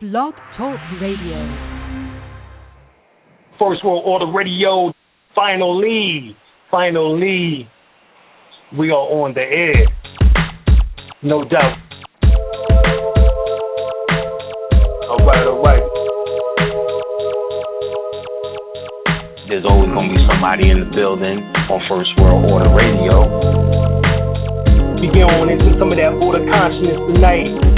Blog Talk Radio. First World Order Radio. Finally, finally, we are on the air. No doubt. All right, all right. There's always going to be somebody in the building on First World Order Radio. We get on into some of that order consciousness tonight.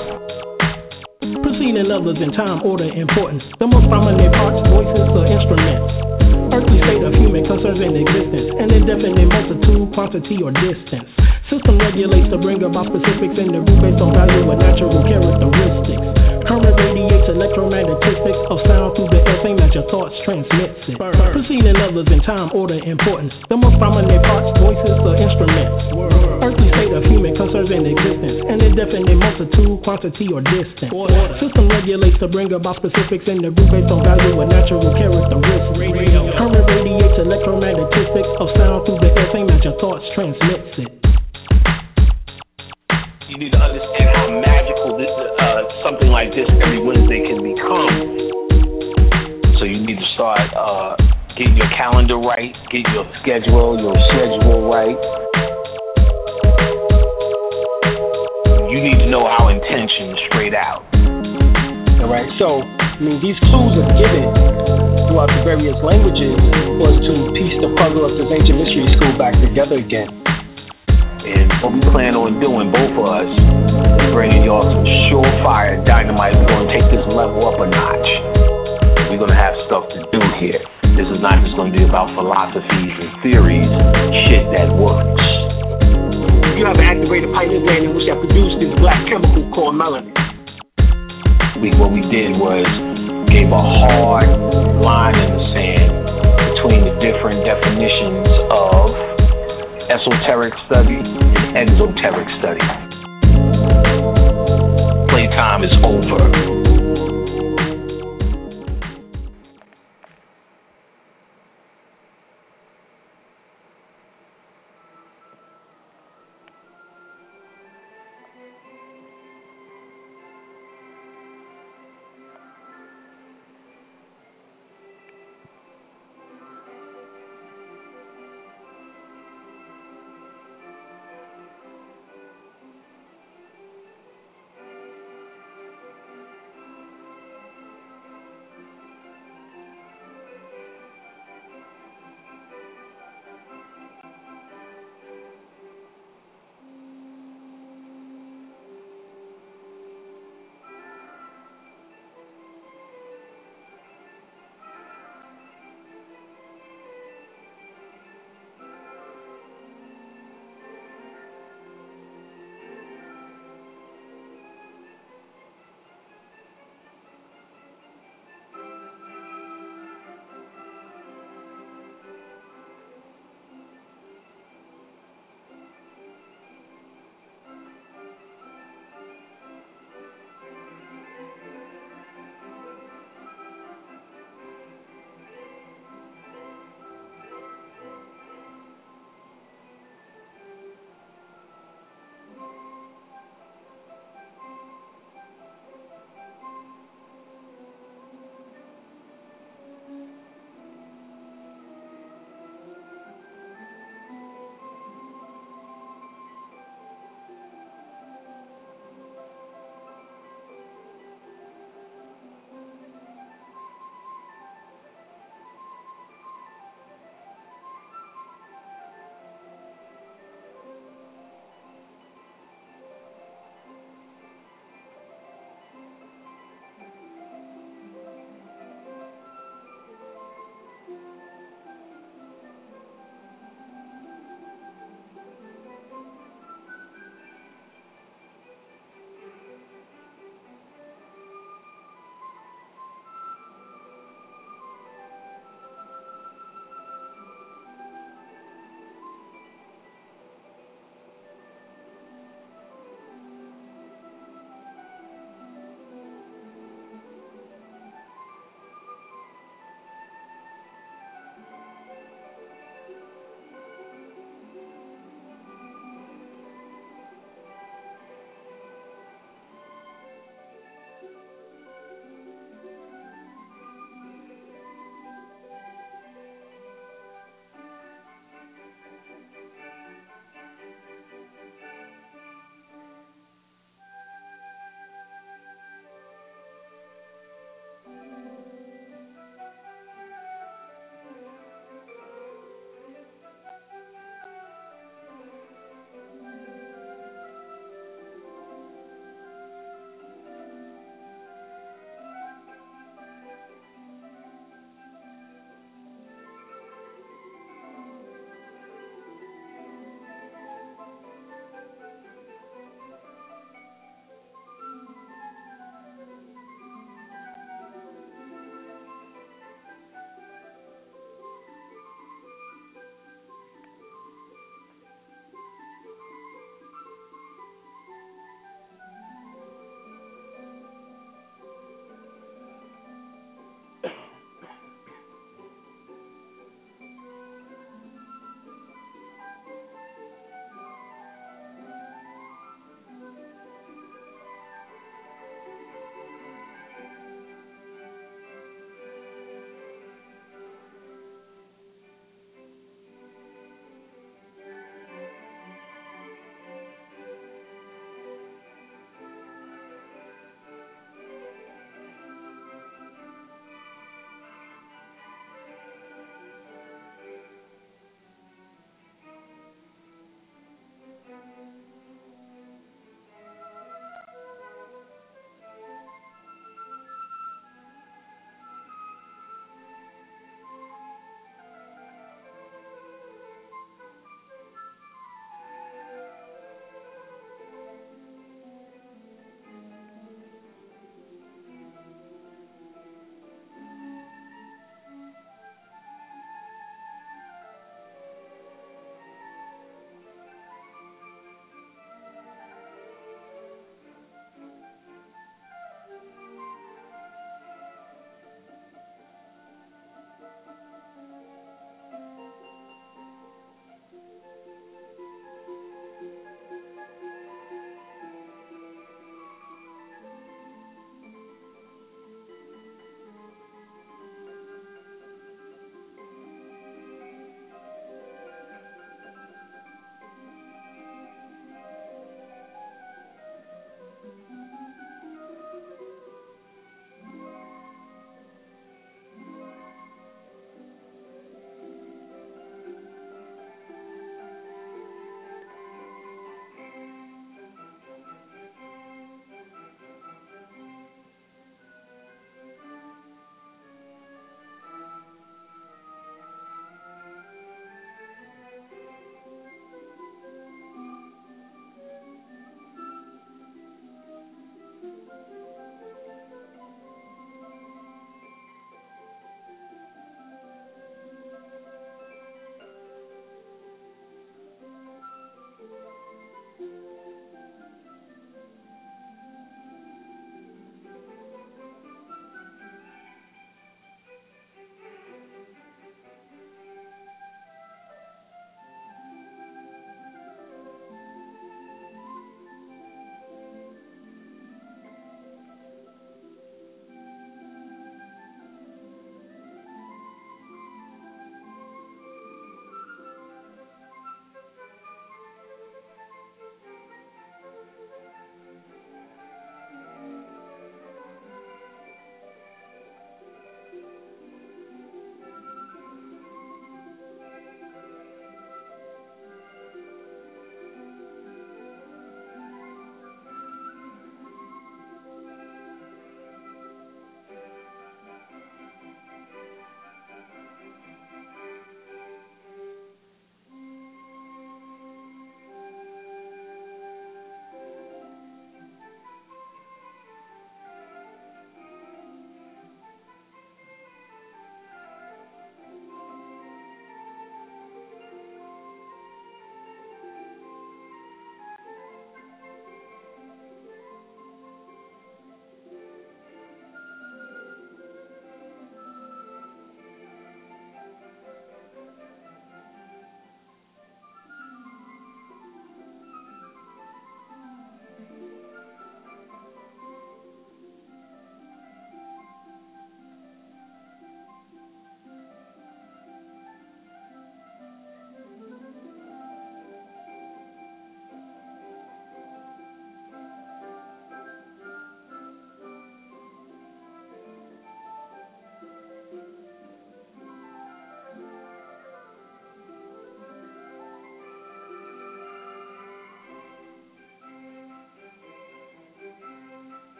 preceding others in time, order, importance. The most prominent parts, voices, or instruments. Earthly state of human concerns and existence. An indefinite multitude, quantity, or distance. System regulates to bring about specifics in the root based on value and natural characteristics. Current radiates electromagnetistics of sound through the air, same as your thoughts transmits it. Preceding others in time, order, importance. The most prominent parts, voices, or instruments earthly state of human concerns and existence, an indefinite multitude, quantity, or distance. Order. System regulates to bring about specifics in the group based on value and natural characteristics. Current radiates electromagnetistics of sound through the air, same as your thoughts transmits it. You need to understand how magical this, uh, something like this every Wednesday can become. So you need to start uh, getting your calendar right, get your schedule, your schedule right you need to know our intention straight out. All right. So, I mean, these clues are given throughout the various languages was to piece the puzzle of this ancient mystery school back together again. And what we plan on doing, both of us, is bringing y'all some surefire dynamite. We're going to take this level up a notch. We're going to have stuff to do here. This is not just going to be about philosophies and theories, shit that works you have activated pineal gland in which that produces this black chemical called melanin. We, what we did was gave a hard line in the sand between the different definitions of esoteric study and exoteric study. Playtime is over.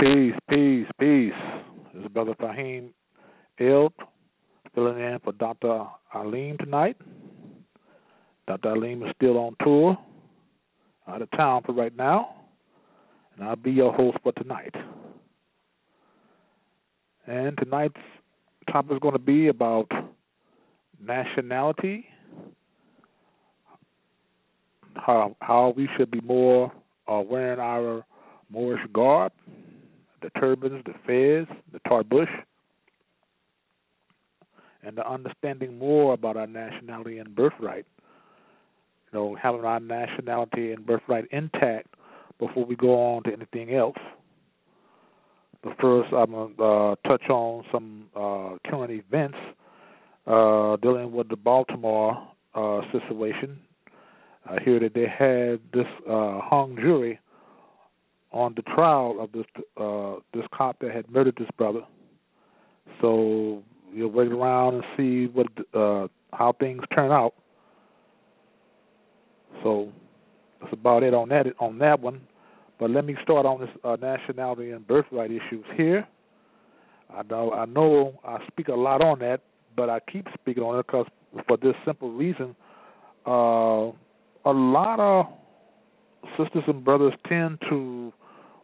Peace, peace, peace. This is Brother Fahim Ill filling in for Dr. Alim tonight. Dr. Alim is still on tour, out of town for right now, and I'll be your host for tonight. And tonight's topic is going to be about nationality, how how we should be more uh, wearing our Moorish garb, the turbans, the fez, the tarbush, and the understanding more about our nationality and birthright. You know, having our nationality and birthright intact before we go on to anything else. But first, I'm going to uh, touch on some uh, current events uh, dealing with the Baltimore uh, situation. I hear that they had this uh, hung jury on the trial of this uh, this cop that had murdered this brother. So you'll wait around and see what uh, how things turn out. So that's about it on that on that one. But let me start on this uh, nationality and birthright issues here. I know I know I speak a lot on that, but I keep speaking on it because for this simple reason, uh, a lot of sisters and brothers tend to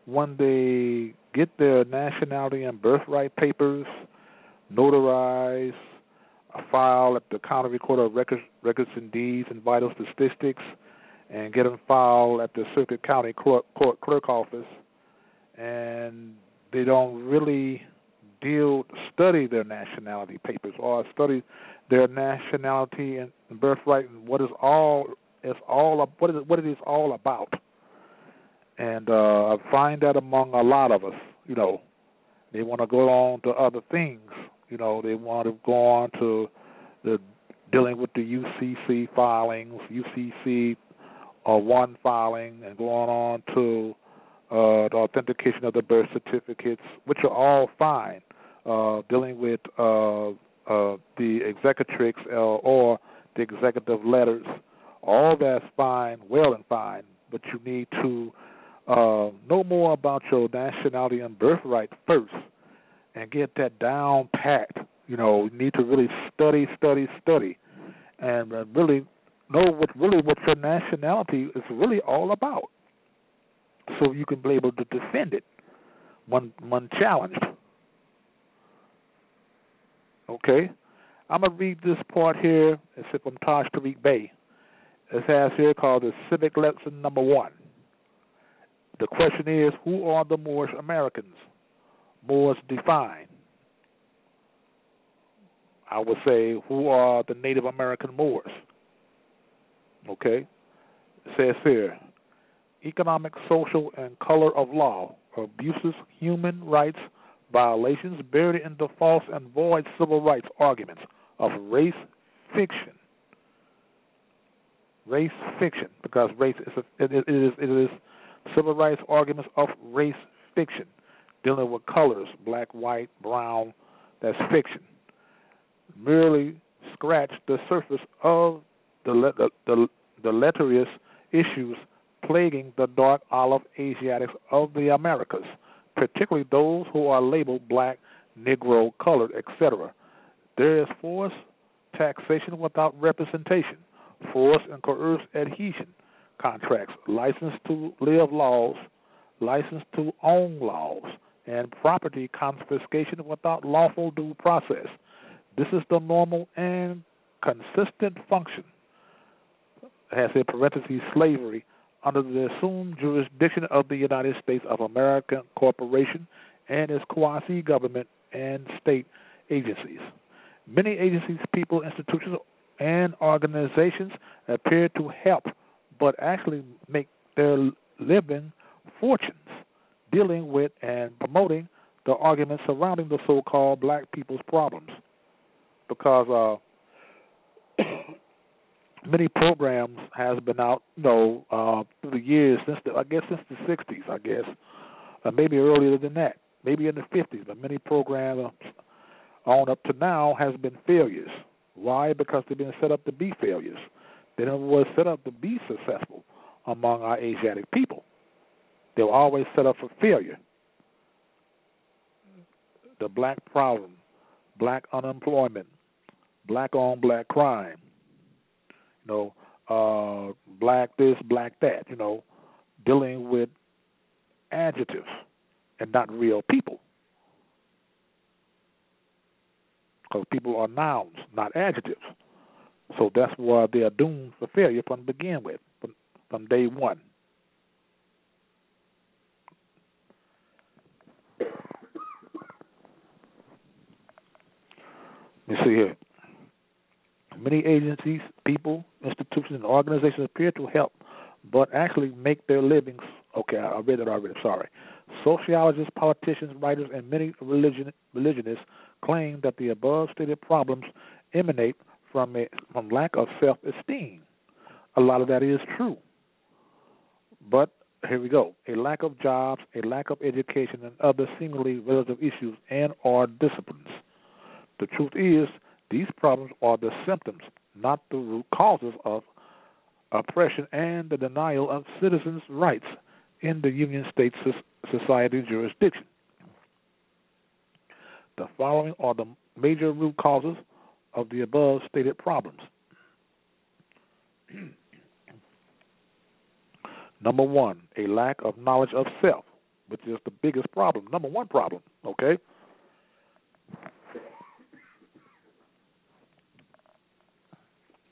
when they get their nationality and birthright papers notarized, a file at the county recorder of records, records and deeds and vital statistics, and get them filed at the circuit county court, court clerk office, and they don't really deal study their nationality papers or study their nationality and birthright and what is all is all what is what it is all about and uh, I find that among a lot of us, you know, they want to go on to other things. You know, they want to go on to the dealing with the UCC filings, UCC uh, one filing, and going on to uh, the authentication of the birth certificates, which are all fine. Uh, dealing with uh, uh, the executrix uh, or the executive letters, all that's fine, well and fine, but you need to uh, know more about your nationality and birthright first and get that down pat. You know, you need to really study, study, study, and uh, really know what really what your nationality is really all about, so you can be able to defend it when when challenged. Okay, I'm gonna read this part here. It's from Taj Tariq Bey. It has here called the Civic Lesson Number One. The question is, who are the Moorish Americans? Moors define. I would say, who are the Native American Moors? Okay? It says here, economic, social, and color of law, abuses, human rights violations buried in the false and void civil rights arguments of race fiction. Race fiction, because race is a, it is it is civil rights arguments of race fiction, dealing with colors, black, white, brown, that's fiction. Merely scratch the surface of the, the, the, deleterious issues plaguing the dark olive Asiatics of the Americas, particularly those who are labeled black, Negro, colored, etc. There is forced taxation without representation, forced and coerced adhesion, contracts, license to live laws, license to own laws, and property confiscation without lawful due process. This is the normal and consistent function, has in parentheses slavery, under the assumed jurisdiction of the United States of America Corporation and its quasi government and state agencies. Many agencies, people, institutions, and organizations appear to help but actually make their living fortunes dealing with and promoting the arguments surrounding the so-called black people's problems. Because uh many programs has been out you know uh through the years since the, I guess since the 60s I guess uh, maybe earlier than that maybe in the 50s but many programs on up to now has been failures. Why? Because they've been set up to be failures they never was set up to be successful among our Asiatic people. They were always set up for failure. the black problem, black unemployment, black on black crime, you know, uh, black this, black that, you know, dealing with adjectives and not real people. Because people are nouns, not adjectives. So that's why they are doomed for failure from the begin with, from, from day one. Me see here. Many agencies, people, institutions, and organizations appear to help, but actually make their livings. Okay, I read it already. Sorry. Sociologists, politicians, writers, and many religion, religionists claim that the above stated problems emanate from a from lack of self esteem. A lot of that is true. But here we go. A lack of jobs, a lack of education and other seemingly relative issues and or disciplines. The truth is these problems are the symptoms, not the root causes of oppression and the denial of citizens' rights in the Union States Society jurisdiction. The following are the major root causes of the above stated problems. Number one, a lack of knowledge of self, which is the biggest problem. Number one problem, okay?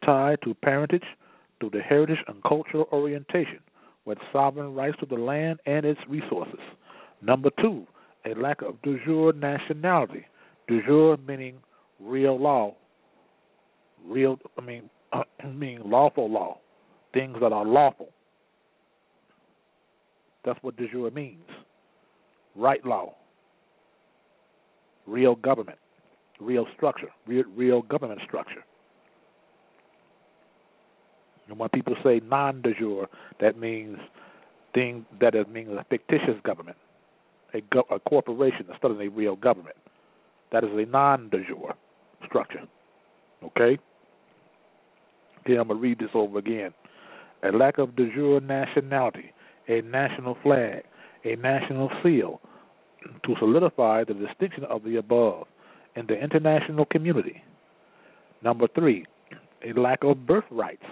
Tied to parentage, to the heritage and cultural orientation, with sovereign rights to the land and its resources. Number two, a lack of de jure nationality. De jure meaning real law, real, I mean, mean lawful law, things that are lawful. That's what de jure means. Right law, real government, real structure, real, real government structure. And when people say non de jure, that means thing that it means a fictitious government, a, go- a corporation instead of a real government. That is a non de jure structure. Okay? Here I'm going to read this over again. A lack of de jure nationality, a national flag, a national seal to solidify the distinction of the above in the international community. Number three, a lack of birthrights,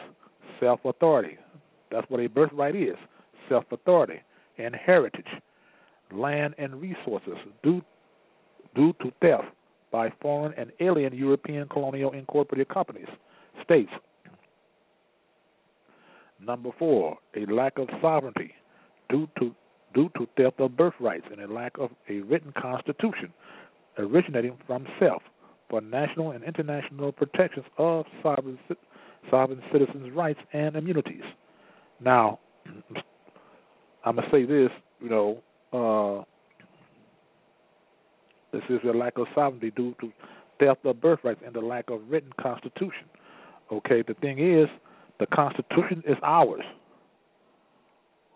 self authority. That's what a birthright is self authority and heritage, land and resources due, due to theft by foreign and alien European colonial incorporated companies, states, Number four, a lack of sovereignty due to due to theft of birthrights and a lack of a written constitution originating from self for national and international protections of sovereign, sovereign citizens' rights and immunities. Now, I'm gonna say this, you know, uh, this is a lack of sovereignty due to theft of birthrights and the lack of written constitution. Okay, the thing is, the Constitution is ours.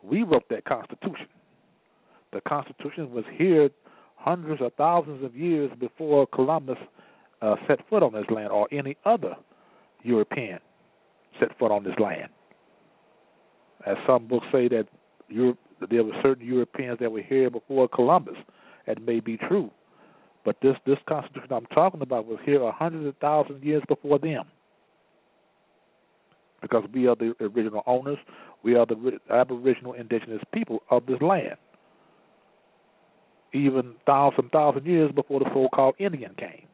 We wrote that Constitution. The Constitution was here hundreds of thousands of years before Columbus uh, set foot on this land or any other European set foot on this land. As some books say that Europe, there were certain Europeans that were here before Columbus. That may be true, but this this Constitution I'm talking about was here a hundred thousand years before them because we are the original owners. We are the aboriginal indigenous people of this land. Even thousand thousand years before the so-called Indian came.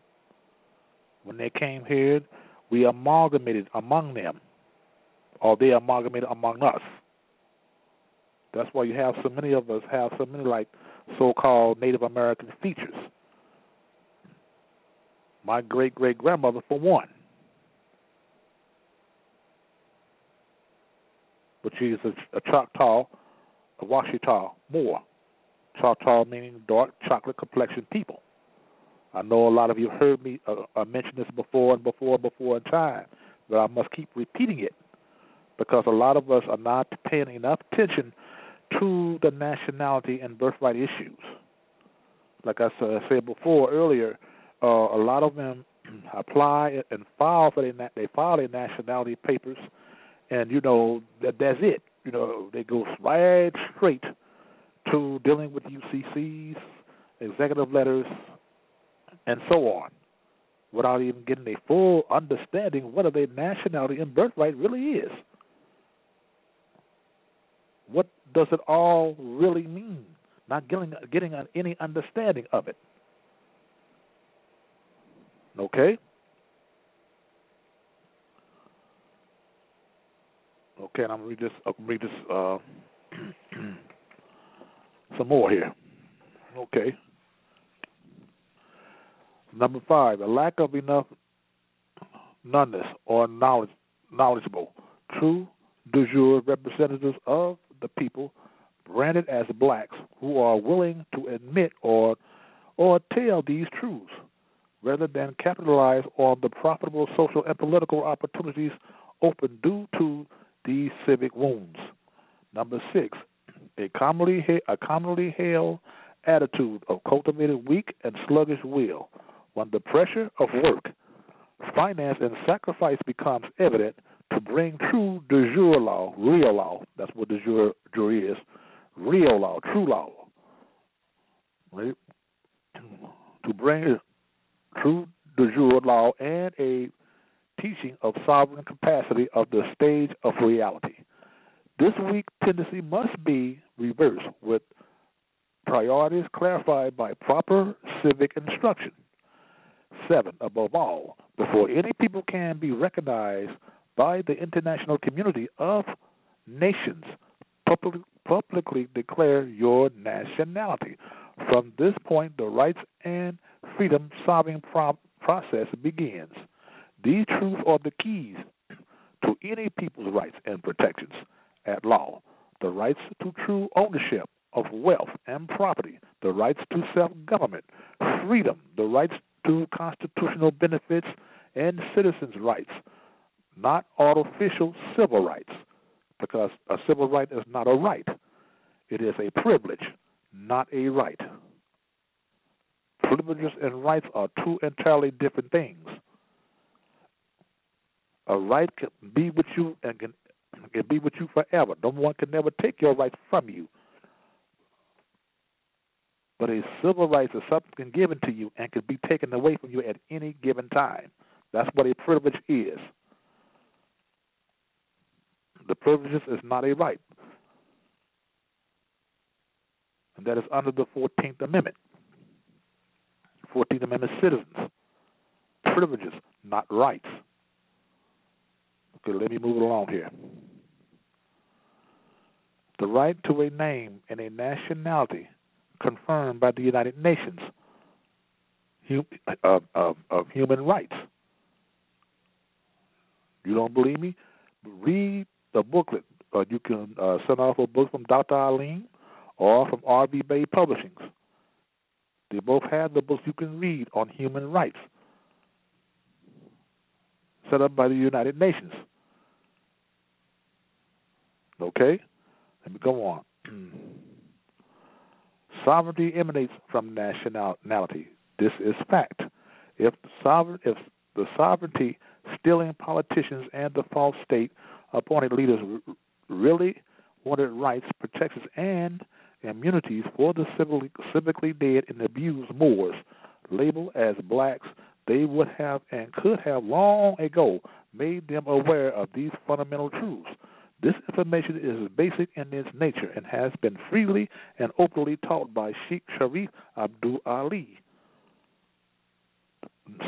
When they came here, we amalgamated among them, or they amalgamated among us. That's why you have so many of us have so many like so-called Native American features. My great great grandmother, for one. But is a, a Choctaw, a Washitaw Moor. Choctaw meaning dark chocolate complexion people. I know a lot of you heard me uh, uh, mention this before and before and before in time, but I must keep repeating it because a lot of us are not paying enough attention to the nationality and birthright issues. Like I said before earlier, uh, a lot of them apply and file for their they file their nationality papers and you know that that's it. You know, they go right straight to dealing with UCCs, executive letters, and so on, without even getting a full understanding what their nationality and birthright really is. What does it all really mean? Not getting getting any understanding of it. Okay. Okay, and I'm gonna read this. Read this uh, some more here. Okay. Number five, a lack of enough noneness or knowledge, knowledgeable, true de jure representatives of the people, branded as blacks, who are willing to admit or or tell these truths, rather than capitalize on the profitable social and political opportunities open due to these civic wounds. Number six, a commonly a commonly held attitude of cultivated weak and sluggish will. When the pressure of work, finance, and sacrifice becomes evident to bring true de jure law, real law, that's what de jure, jure is, real law, true law, right? To bring true de jure law and a teaching of sovereign capacity of the stage of reality. This weak tendency must be reversed with priorities clarified by proper civic instruction. Seven, above all, before any people can be recognized by the international community of nations, public, publicly declare your nationality. From this point, the rights and freedom solving pro- process begins. These truths are the keys to any people's rights and protections at law the rights to true ownership of wealth and property, the rights to self government, freedom, the rights to constitutional benefits and citizens' rights, not artificial civil rights, because a civil right is not a right, it is a privilege, not a right. Privileges and rights are two entirely different things. A right can be with you and can, can be with you forever. No one can never take your rights from you. But a civil right is something given to you and can be taken away from you at any given time. That's what a privilege is. The privilege is not a right. And that is under the 14th Amendment. 14th Amendment citizens. Privileges, not rights. Let me move along here. The right to a name and a nationality confirmed by the United Nations of, human rights. You don't believe me? Read the booklet. Uh, you can uh, send off a book from Dr. Alim or from R.V. Bey Publishings. They both have the books you can read on human rights set up by the United Nations. Okay? Let me go on. Sovereignty emanates from nationality. This is fact. If the sovereign, if the sovereignty stealing politicians and the false state appointed leaders really wanted rights, protections, and immunities for the civically, civically dead and abused Moors, labeled as blacks, they would have and could have long ago made them aware of these fundamental truths. This information is basic in its nature and has been freely and openly taught by Sheikh Sharif Abdul Ali.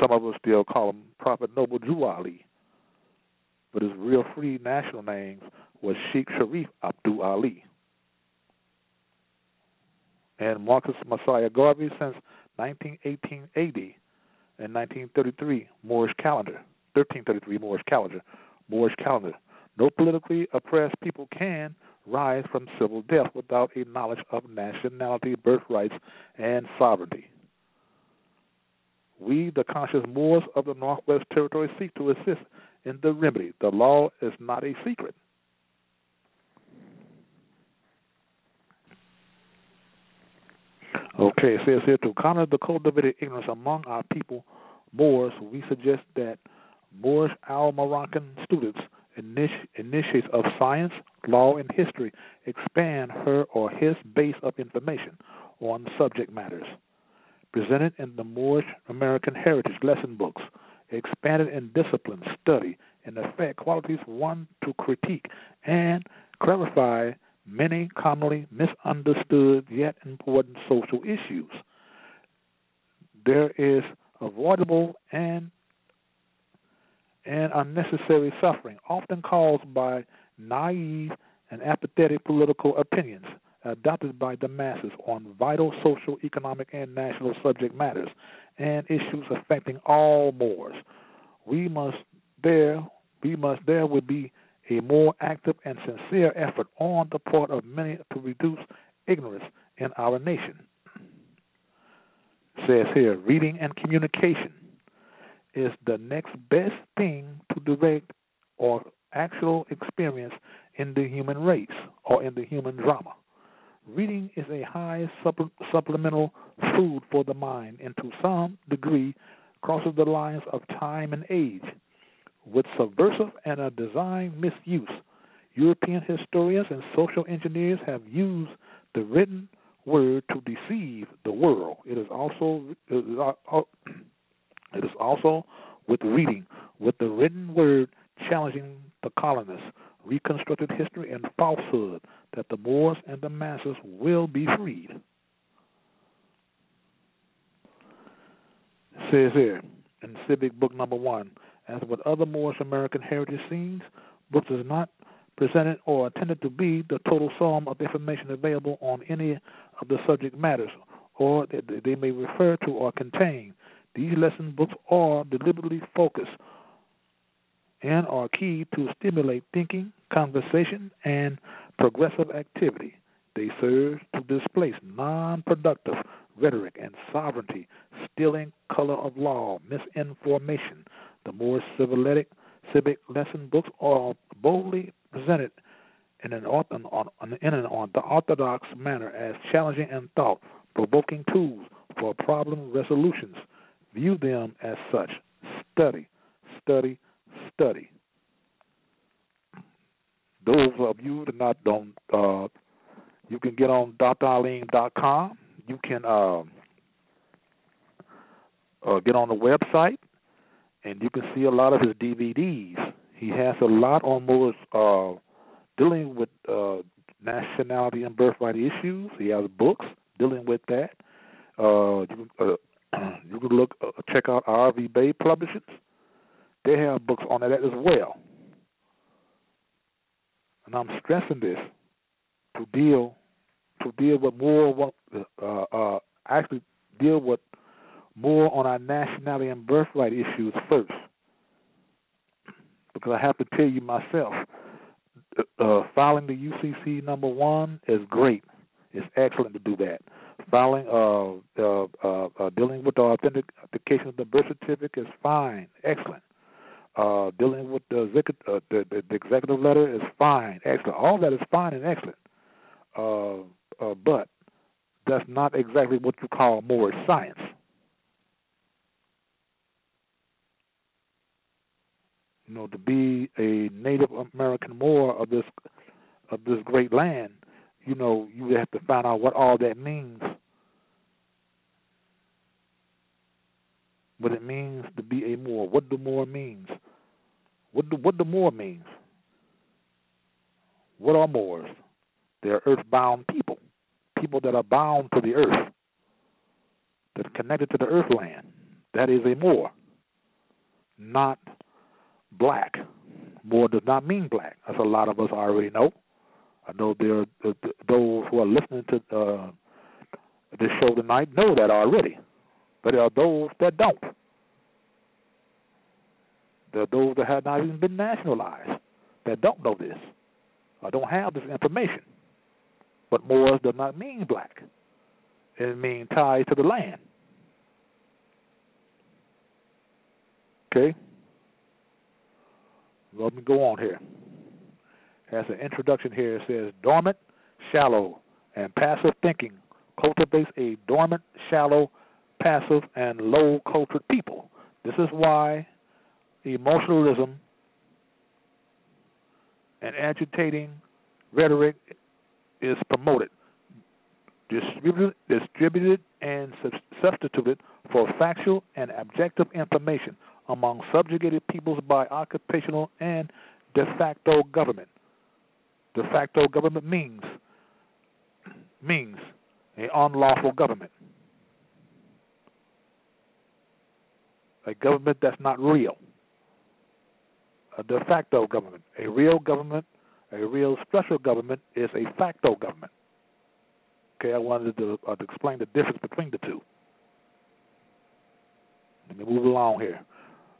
Some of us still call him Prophet Noble Drew Ali, but his real free national name was Sheikh Sharif Abdul Ali. And Marcus Mosiah Garvey since 1918 AD and 1933 Moorish calendar, 1333 Moorish calendar, Moorish calendar no politically oppressed people can rise from civil death without a knowledge of nationality, birthrights, and sovereignty. We, the conscious Moors of the Northwest Territory, seek to assist in the remedy. The law is not a secret. Okay, it says here to counter the cultivated ignorance among our people, Moors, we suggest that Moorish Al Moroccan students initiates of science, law, and history expand her or his base of information on subject matters. presented in the Moorish American Heritage lesson books, expanded in discipline, study, and effect qualities one to critique and clarify many commonly misunderstood yet important social issues. There is avoidable and and unnecessary suffering, often caused by naive and apathetic political opinions adopted by the masses on vital social, economic, and national subject matters and issues affecting all Moors. We must there we must there would be a more active and sincere effort on the part of many to reduce ignorance in our nation. Says here, reading and communication is the next best thing to direct or actual experience in the human race or in the human drama. Reading is a high supplemental food for the mind and to some degree crosses the lines of time and age with subversive and a design misuse. European historians and social engineers have used the written word to deceive the world. It is also it is uh, uh, also with reading, with the written word challenging the colonists, reconstructed history and falsehood that the Moors and the masses will be freed. It says here in Civic Book Number One, as with other Moorish American heritage scenes, books is not presented or intended to be the total sum of information available on any of the subject matters, or that they may refer to or contain. These lesson books are deliberately focused and are key to stimulate thinking, conversation, and progressive activity. They serve to displace non productive rhetoric and sovereignty, stealing color of law, misinformation, the more civic, civic lesson books are boldly presented in an, in an orthodox manner as challenging and thought provoking tools for problem resolutions. View them as such. Study, study, study. Those of you that not don't, uh, you can get on draleem.com. You can uh, uh, get on the website and you can see a lot of his DVDs. He has a lot on more uh, dealing with uh, nationality and birthright issues. He has books dealing with that. Uh, you, uh, you can look uh, check out RV Bey Publishers. They have books on that as well. And I'm stressing this to deal to deal with more what uh, uh, actually deal with more on our nationality and birthright issues first. Because I have to tell you myself, uh, filing the UCC number one is great. It's excellent to do that. Filing, uh, uh, uh, dealing with the authentication of the birth certificate is fine, excellent. Uh, dealing with the, uh, the, the, the executive letter is fine, excellent. All that is fine and excellent. Uh, uh, but that's not exactly what you call more science. you know, to be a Native American Moor of this of this great land, you know, you have to find out what all that means. What it means to be a Moor. What the Moor means. What the what the Moor means. What are Moors? They're earthbound people. People that are bound to the earth. That are connected to the earth land. That is a Moor. Not black. Moor does not mean black, as a lot of us already know. I know there are those who are listening to uh, this show tonight know that already, but there are those that don't. There are those that have not even been nationalized that don't know this or don't have this information. But Moors does not mean black. It means tied to the land. Okay? Let me go on here. Has an introduction here. It says dormant, shallow, and passive thinking cultivates a dormant, shallow, passive, and low cultured people. This is why emotionalism and agitating rhetoric is promoted, distributed, distributed and substituted for factual and objective information among subjugated peoples by occupational and de facto government. De facto government means means an unlawful government. A government that's not real. A de facto government. A real government, a real special government is a facto government. Okay, I wanted to, uh, to explain the difference between the two. Let me move along here.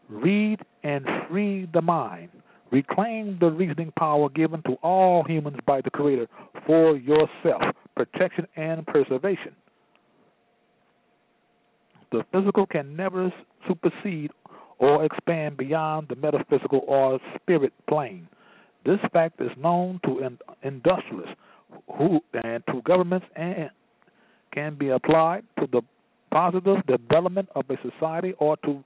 Read and free the mind. Reclaim the reasoning power given to all humans by the Creator for yourself, protection and preservation. The physical can never supersede or expand beyond the metaphysical or spirit plane. This fact is known to industrialists who and to governments and can be applied to the positive development of a society or to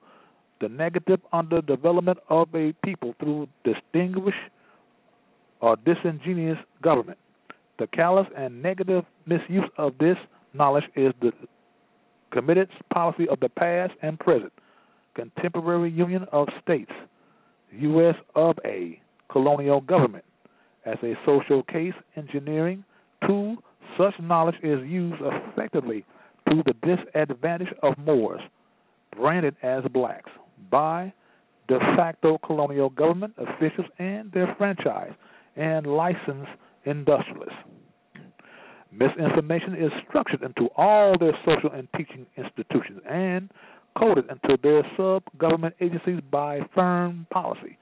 the negative underdevelopment of a people through distinguished or disingenuous government. The callous and negative misuse of this knowledge is the committed policy of the past and present, contemporary Union of States, U.S. of A, colonial government, as a social case engineering tool. Such knowledge is used effectively to the disadvantage of Moors, branded as blacks by de facto colonial government officials and their franchise and licensed industrialists. Misinformation is structured into all their social and teaching institutions and coded into their sub government agencies by firm policy.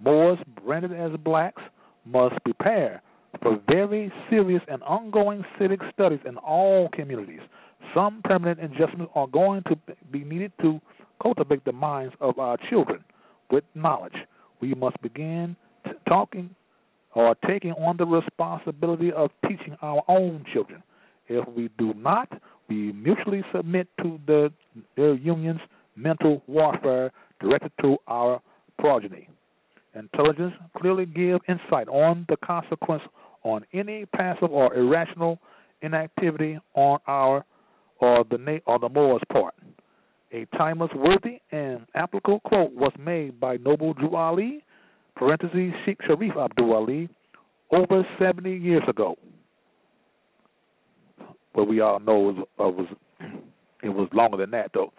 Moors branded as blacks must prepare for very serious and ongoing civic studies in all communities. Some permanent adjustments are going to be needed to cultivate the minds of our children with knowledge. We must begin t- talking or taking on the responsibility of teaching our own children. If we do not, we mutually submit to the, their union's mental warfare directed to our progeny. Intelligence clearly give insight on the consequence on any passive or irrational inactivity on our or the or the Moor's part. A timeless, worthy, and applicable quote was made by Noble Drew Ali, parentheses Sheikh Sharif Abdul Ali, over 70 years ago. But we all know it was, uh, was it was longer than that though.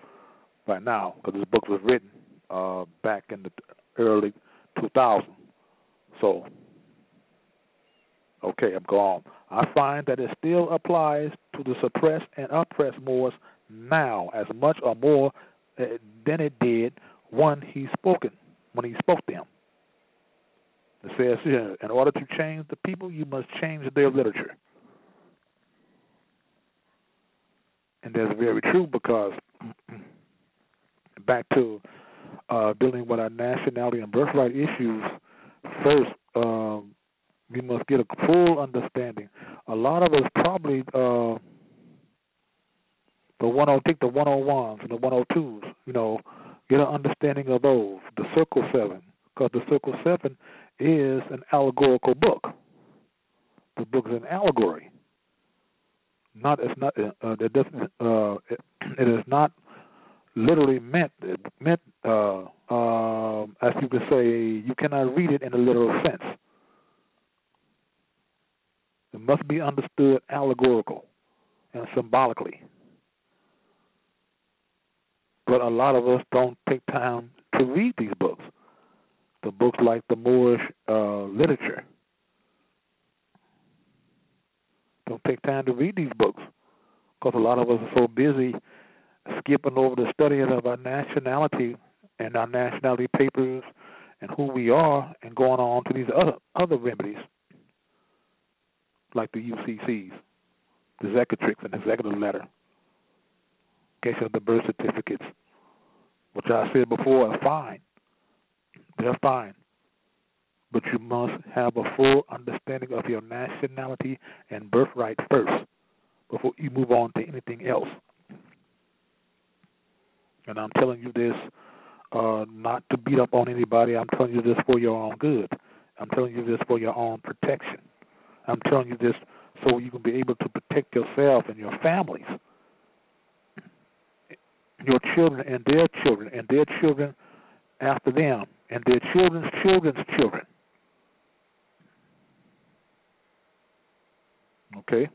Right now, because this book was written uh, back in the early 2000s. So, okay, I'm going. I find that it still applies to the suppressed and oppressed Moors now as much or more uh, than it did when he spoken when he spoke them. It says here, in order to change the people, you must change their literature. And that's very true because back to uh, dealing with our nationality and birthright issues, first um, we must get a full understanding. A lot of us probably uh, the one oh take the one oh ones and the one oh twos, you know, get an understanding of those. The Circle Seven, because the Circle Seven is an allegorical book. The book is an allegory. Not it's not uh, it doesn't uh, it, it is not literally meant meant uh, uh, as you could say you cannot read it in a literal sense. It must be understood allegorical and symbolically. But a lot of us don't take time to read these books. The books like the Moorish uh, literature. Don't take time to read these books because a lot of us are so busy skipping over the study of our nationality and our nationality papers and who we are and going on to these other other remedies like the UCCs, the Zecatrix and the executive letter, case of the birth certificates, which I said before are fine. They're fine. But you must have a full understanding of your nationality and birthright first before you move on to anything else. And I'm telling you this uh, not to beat up on anybody. I'm telling you this for your own good. I'm telling you this for your own protection. I'm telling you this so you can be able to protect yourself and your families. Your children and their children and their children after them and their children's children's children. Okay?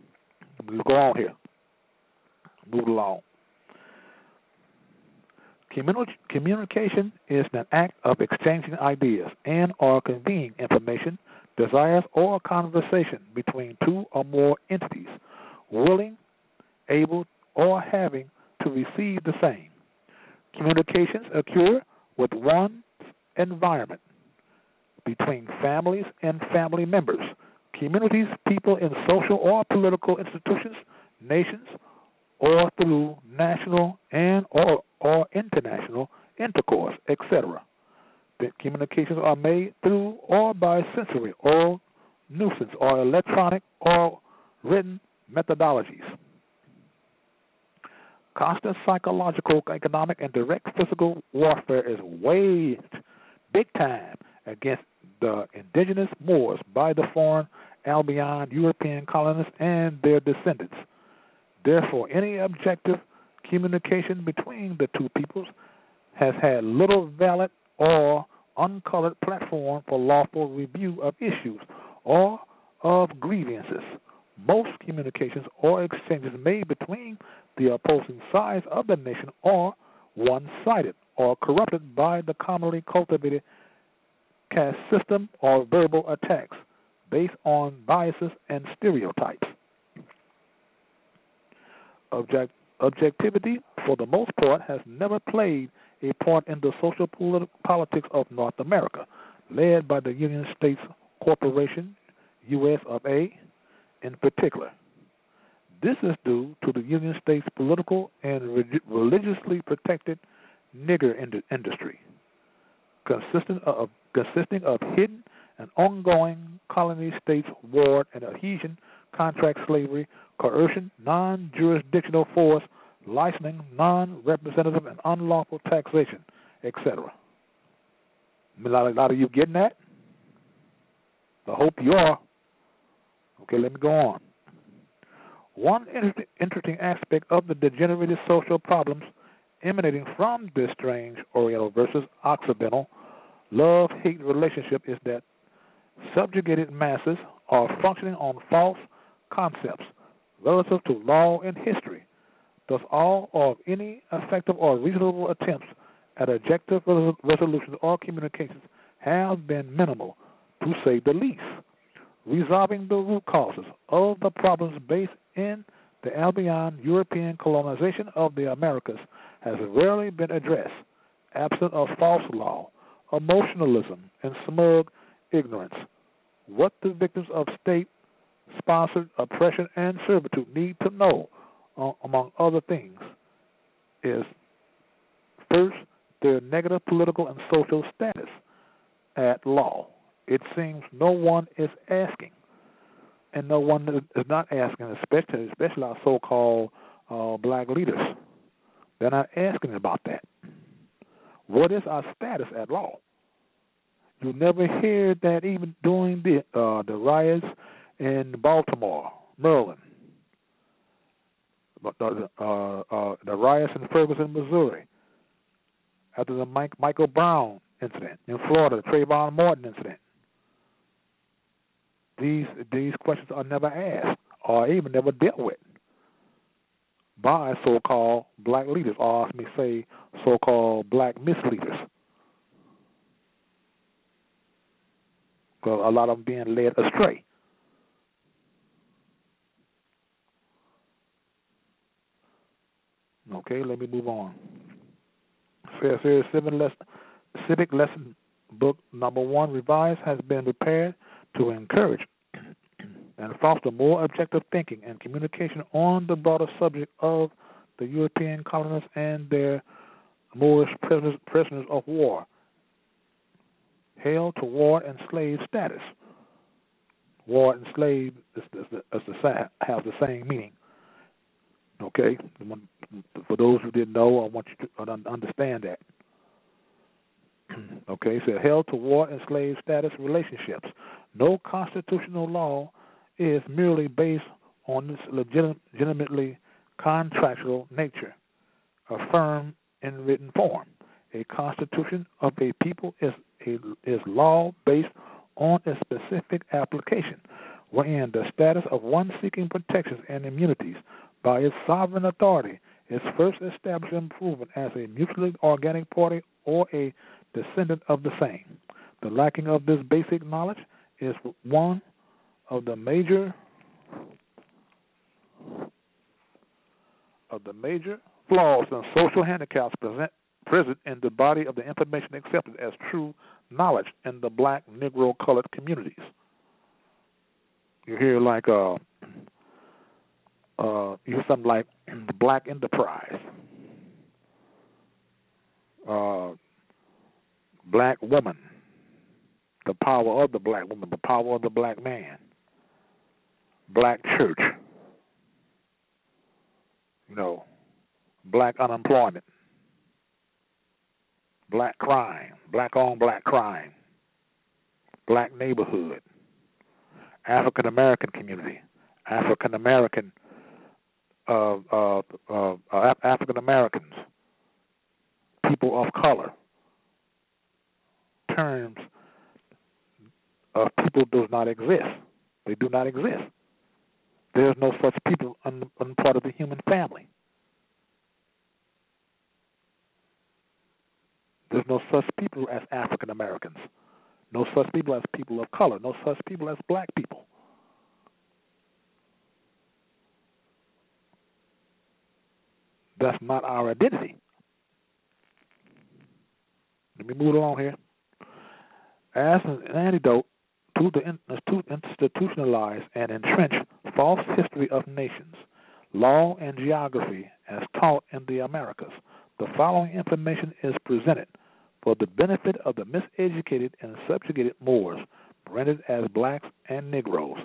Let's go on here. Move along. Communication is an act of exchanging ideas and or conveying information, desires, or conversation between two or more entities, willing, able, or having to receive the same. Communications occur with one's environment, between families and family members, communities, people in social or political institutions, nations, or through national and or, or international intercourse, etc. The communications are made through or by sensory or nuisance or electronic or written methodologies. Constant psychological, economic, and direct physical warfare is waged big time against the indigenous Moors by the foreign Albion European colonists and their descendants. Therefore, any objective communication between the two peoples has had little valid or uncolored platform for lawful review of issues or of grievances. Most communications or exchanges made between the opposing sides of the nation are one sided or corrupted by the commonly cultivated caste system or verbal attacks based on biases and stereotypes. Object, objectivity, for the most part, has never played a part in the social politics of North America, led by the Union States Corporation, U.S. of A. in particular. This is due to the Union States political and religiously protected nigger industry, consisting of, consisting of hidden and ongoing colony states ward and adhesion, contract slavery, coercion, non jurisdictional force, licensing, non representative, and unlawful taxation, etc. A lot, a lot of you getting that? I hope you are. Okay, let me go on. One interesting aspect of the degenerated social problems emanating from this strange Oriental versus Occidental love hate relationship is that subjugated masses are functioning on false concepts relative to law and history. Thus, all of any effective or reasonable attempts at objective resolutions or communications have been minimal, to say the least. Resolving the root causes of the problems based in the Albion European colonization of the Americas has rarely been addressed, absent of false law, emotionalism, and smug ignorance. What the victims of state sponsored oppression and servitude need to know, uh, among other things, is first, their negative political and social status at law. It seems no one is asking and no one is not asking, especially especially our so-called uh, black leaders. They're not asking about that. What is our status at law? You never hear that even during the uh, the riots in Baltimore, Maryland, the uh, uh, the riots in Ferguson, Missouri, after the Mike, Michael Brown incident in Florida, the Trayvon Martin incident these these questions are never asked or even never dealt with by so-called black leaders, or let me say, so-called black misleaders. Because a lot of them being led astray. Okay, let me move on. Fair, fair, civic lesson, civic lesson book number one revised has been prepared to encourage and foster more objective thinking and communication on the broader subject of the European colonists and their Moorish prisoners, prisoners of war held to war and slave status. War and slave is, is, is the, have the same meaning. Okay, for those who didn't know, I want you to understand that. okay, so held to war and slave status relationships. No constitutional law is merely based on its legitimately contractual nature. affirmed in written form. A constitution of a people is a, is law based on a specific application, wherein the status of one seeking protections and immunities by its sovereign authority is first established and proven as a mutually organic party or a descendant of the same. The lacking of this basic knowledge is one of the major of the major flaws and social handicaps present present in the body of the information accepted as true knowledge in the black, Negro, colored communities. You hear like uh uh you hear something like the black enterprise. Uh black woman, the power of the black woman, the power of the black man, black church, you know, black unemployment, black crime, black on black crime, black neighborhood, African American community, African American uh, uh, uh, African Americans, people of color, terms of people does not exist. They do not exist. There's no such people on, on part of the human family. There's no such people as African Americans, no such people as people of color, no such people as black people. That's not our identity. Let me move along here. As an antidote to the institutionalized and entrenched false history of nations, law, and geography as taught in the Americas, the following information is presented for the benefit of the miseducated and subjugated Moors, branded as blacks and Negroes,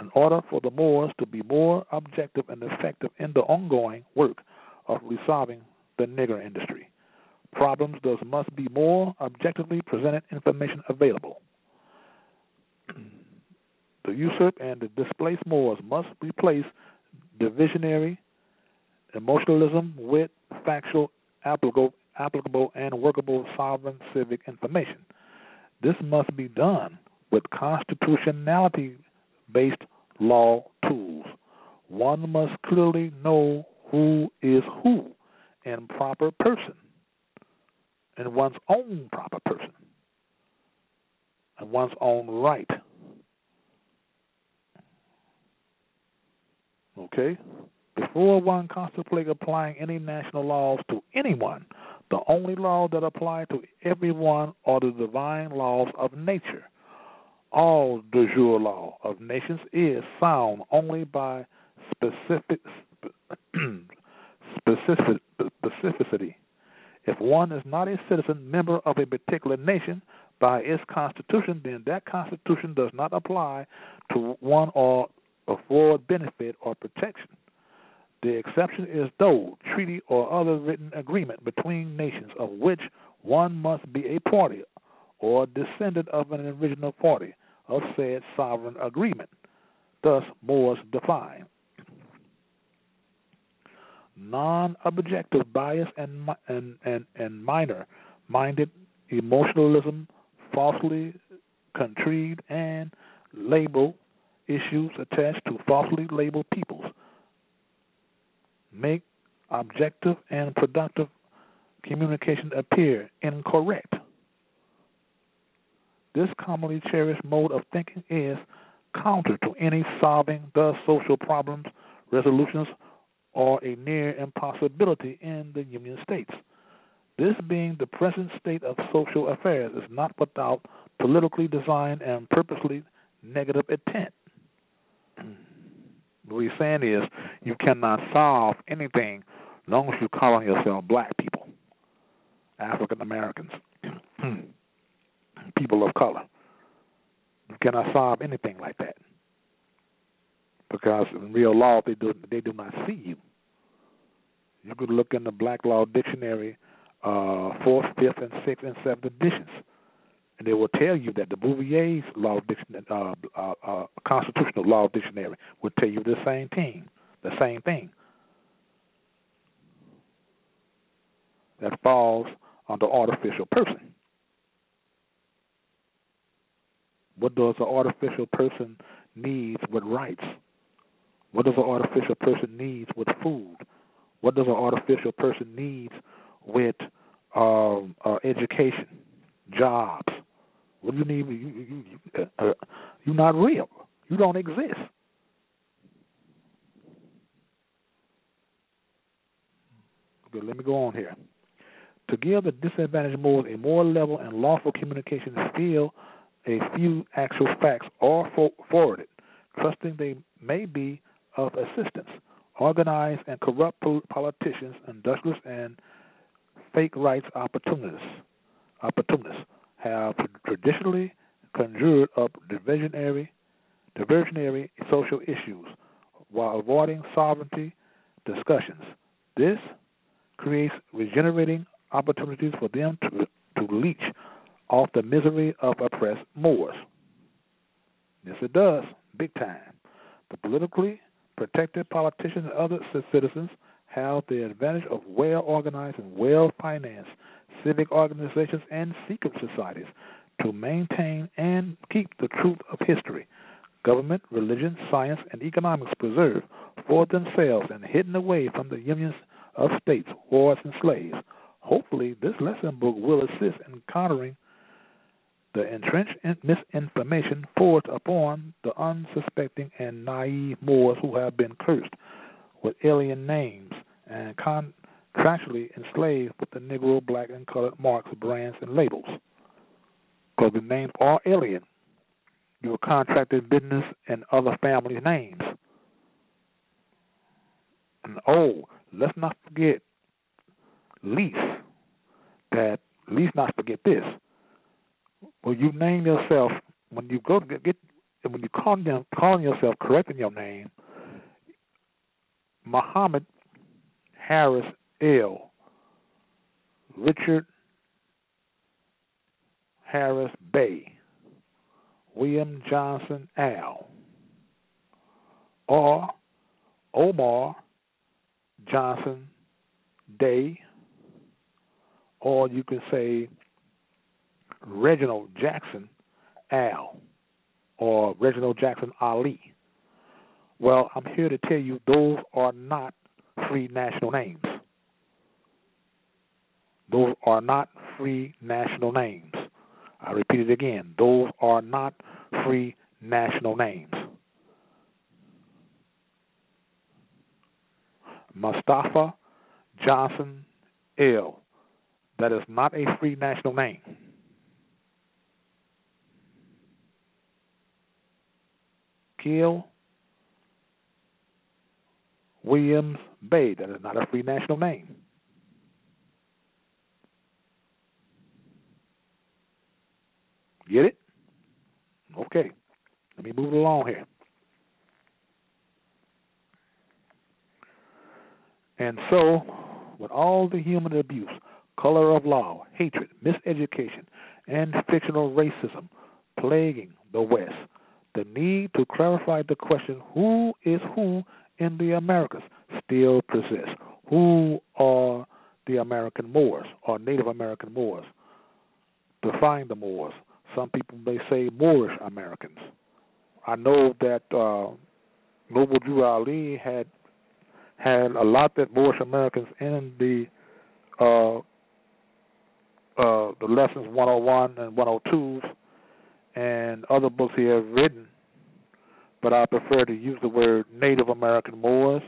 in order for the Moors to be more objective and effective in the ongoing work of resolving the nigger industry. Problems thus must be more objectively presented information available. the usurped and the displaced Moors must replace divisionary emotionalism with factual, applicable, applicable and workable sovereign civic information. This must be done with constitutionality based law tools. One must clearly know who is who and proper person, in one's own proper person, and one's own right. Okay? Before one contemplates applying any national laws to anyone, the only law that apply to everyone are the divine laws of nature. All de jure law of nations is sound only by specific specific specificity. If one is not a citizen member of a particular nation by its constitution, then that constitution does not apply to one or afford benefit or protection. The exception is though treaty or other written agreement between nations of which one must be a party or descendant of an original party of said sovereign agreement. Thus, Moors define non-objective bias and and and, and minor-minded emotionalism, falsely contrived and label issues attached to falsely labeled peoples make objective and productive communication appear incorrect. This commonly cherished mode of thinking is counter to any solving the social problems, resolutions, or a near impossibility in the Union States. This being the present state of social affairs is not without politically designed and purposely negative intent. What he's saying is you cannot solve anything long as you call on yourself black people, African Americans, people of color. You cannot solve anything like that. Because in real law they do they do not see you. You could look in the Black Law Dictionary, uh, fourth, fifth, and sixth and seventh editions and they will tell you that the Bouvier's law dictionary, uh, uh, uh, constitutional law dictionary will tell you the same thing, the same thing. that falls under artificial person. What does an artificial person needs with rights? What does an artificial person needs with food? What does an artificial person needs with um, uh, education, jobs? What do you need? You, you, you, uh, you're not real. You don't exist. Okay, let me go on here. To give the disadvantaged Moors a more level and lawful communication, still a few actual facts are forwarded, trusting they may be of assistance. Organized and corrupt politicians, industrialists, and fake rights opportunists, opportunists have traditionally conjured up diversionary, diversionary social issues while avoiding sovereignty discussions. This creates regenerating opportunities for them to, to leech off the misery of oppressed Moors. Yes, it does, big time. The politically protected politicians and other citizens have the advantage of well organized and well financed civic organizations and secret societies to maintain and keep the truth of history, government, religion, science, and economics preserved for themselves and hidden away from the unions of states, wars, and slaves. Hopefully, this lesson book will assist in countering the entrenched misinformation forced upon the unsuspecting and naive Moors who have been cursed with alien names and contractually enslaved with the Negro, black, and colored marks, brands, and labels. Because the names are alien. You are contracted business and other family names. And oh, let's not forget, least that, least not forget this when you name yourself, when you go get, get when you call them, calling yourself, correcting your name, Muhammad Harris El. Richard Harris Bey, William Johnson Al, or Omar Johnson Dey, or you can say Reginald Jackson Al or Reginald Jackson Ali. Well, I'm here to tell you those are not free national names. Those are not free national names. I repeat it again. Those are not free national names. Mustafa Johnson El. That is not a free national name. Kill Williams Bey. That is not a free national name. Get it? Okay. Let me move along here. And so, with all the human abuse, color of law, hatred, miseducation, and fictional racism plaguing the West, the need to clarify the question who is who in the Americas still persists. Who are the American Moors or Native American Moors? Define the Moors. Some people may say Moorish Americans. I know that uh, Noble Drew Ali had had a lot that Moorish Americans in the uh, uh, the lessons 101 and 102s and other books he has written, but I prefer to use the word Native American Moors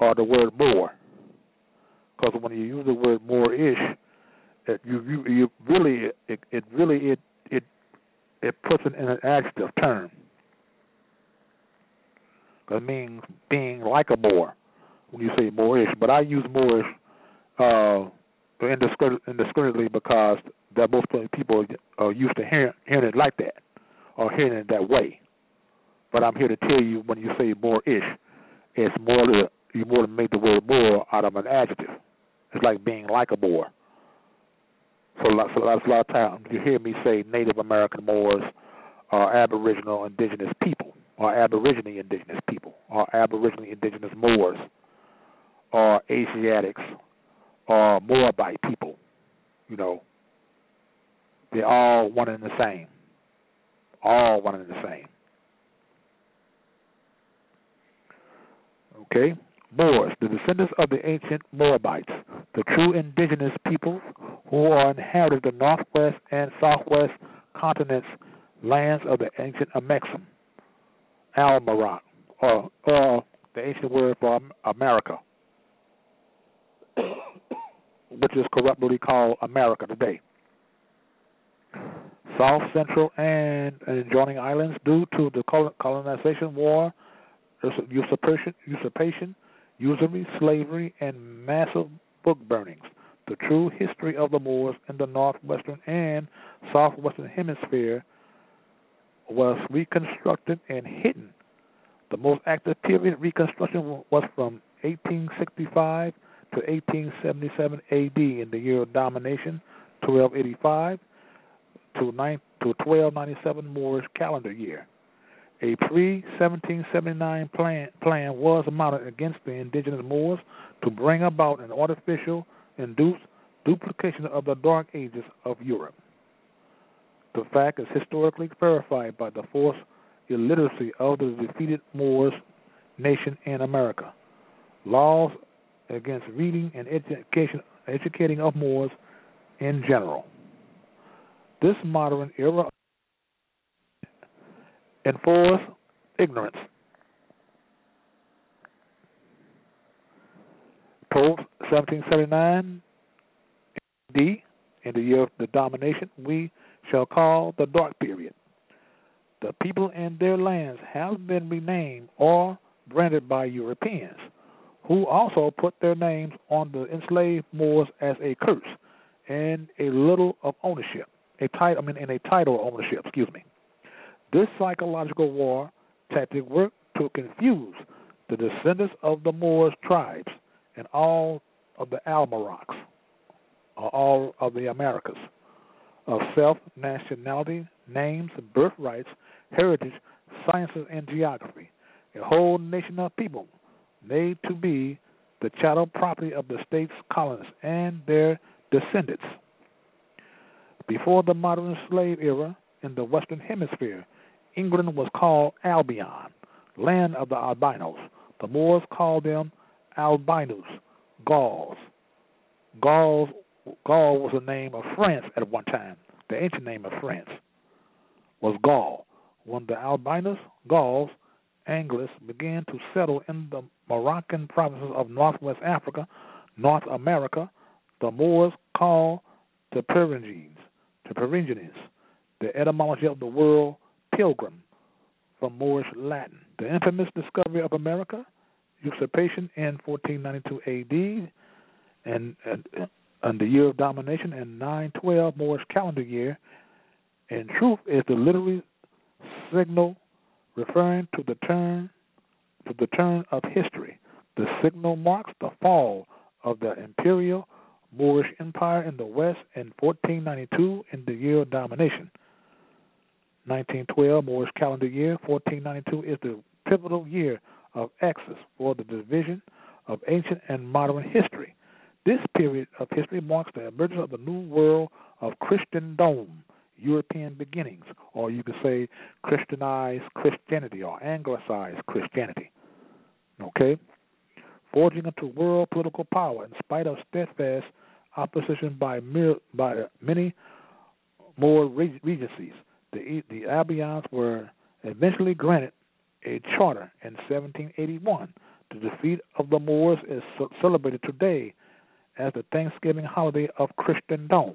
or the word Moor, because when you use the word Moorish, it, you, you you really it, it really it it it puts it in an adjective term. It means being like a Moor when you say Moorish, but I use Moorish uh, indiscriminately because that most people are used to hearing, hearing it like that or hearing it that way. But I'm here to tell you when you say more ish, it's more to you more to make the word more out of an adjective. It's like being like a Moor. So, so that's a lot of times you hear me say Native American Moors or Aboriginal Indigenous people or Aborigine Indigenous people or Aboriginal Indigenous Moors or Asiatics or Moabite people. You know, they're all one and the same. All one and the same. Okay? Moors, the descendants of the ancient Moabites, the true indigenous peoples who are inherited the northwest and southwest continents, lands of the ancient Amexem, Almarak, or, or the ancient word for America, which is corruptly called America today. South Central and adjoining islands due to the colonization war, usurpation, usurpation, usury, slavery, and massive book burnings. The true history of the Moors in the northwestern and southwestern hemisphere was reconstructed and hidden. The most active period of reconstruction was from 1865 to 1877 AD in the year of domination, 1285 to, 9, to 1297 Moorish calendar year. A pre 1779 plan, plan was mounted against the indigenous Moors to bring about an artificial induced duplication of the Dark Ages of Europe. The fact is historically verified by the forced illiteracy of the defeated Moors nation in America. Laws against reading and education, educating of Moors in general. This modern era enforce ignorance. Post 1779 D, in the year of the domination, we shall call the dark period. The people and their lands have been renamed or branded by Europeans, who also put their names on the enslaved Moors as a curse and a little of ownership, a title, I mean, in a title ownership. Excuse me. This psychological war tactic worked to confuse the descendants of the Moors tribes and all of the Almaraks, or all of the Americas, of self, nationality, names, birthrights, heritage, sciences, and geography. A whole nation of people made to be the chattel property of the state's colonists and their descendants. Before the modern slave era in the Western Hemisphere, England was called Albion, land of the albinos. The Moors called them albinos, Gauls. Gauls Gaul was the name of France at one time. The ancient name of France was Gaul. When the albinos, Gauls, Angles began to settle in the Moroccan provinces of northwest Africa, North America, the Moors called the Peruvians, the Peruvians, the etymology of the word pilgrim from Moorish Latin. The infamous discovery of America, usurpation in 1492 AD, and, and, and the year of domination in 912 Moorish calendar year, in truth is the literary signal referring to the turn to the turn of history. The signal marks the fall of the imperial Moorish Empire in the West in 1492 in the year of domination. 1912 Moorish calendar year 1492 is the pivotal year of axis for the division of ancient and modern history. This period of history marks the emergence of the new world of Christendom, European beginnings, or you could say Christianized Christianity or Anglicized Christianity. Okay? Forging into world political power in spite of steadfast opposition by, by many more regencies the the Albions were eventually granted a charter in 1781. The defeat of the Moors is celebrated today as the Thanksgiving holiday of Christendom.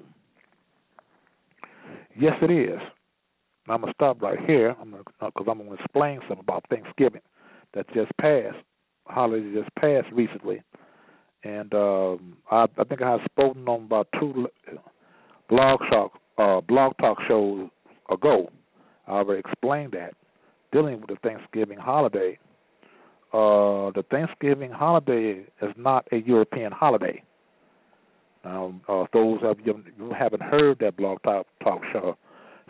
Yes, it is. I'm gonna stop right here because I'm gonna explain something about Thanksgiving that just passed, holiday just passed recently, and um, I, I think I have spoken on about two blog talk uh, blog talk shows ago. I already explained that. Dealing with the Thanksgiving holiday, uh, the Thanksgiving holiday is not a European holiday. Now, uh, those of you who haven't heard that blog talk talk show,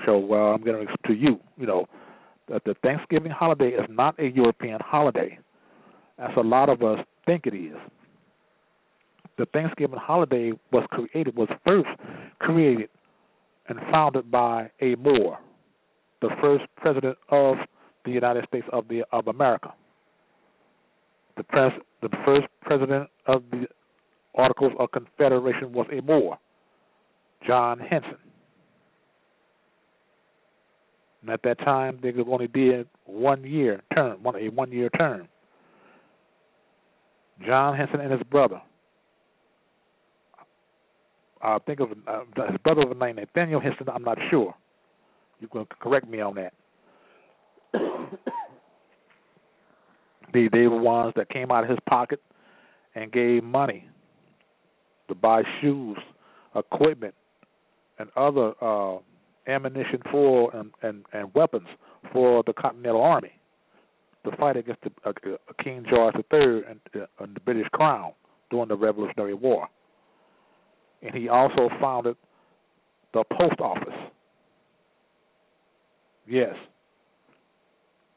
show well, I'm going to to you, you know, that the Thanksgiving holiday is not a European holiday. As a lot of us think it is. the Thanksgiving holiday was created was first created and founded by a Moor, the first president of the United States of the of America. The pres the first president of the Articles of Confederation was a Moor, John Hanson. And at that time, they could only did one year term, one a one year term. John Hanson and his brother. I think of uh, his brother was named Nathaniel Hanson. I'm not sure. You can correct me on that. they they were ones that came out of his pocket and gave money to buy shoes, equipment, and other uh, ammunition for and, and, and weapons for the Continental Army to fight against the, uh, uh King George III and, uh, and the British Crown during the Revolutionary War. And he also founded the post office. Yes,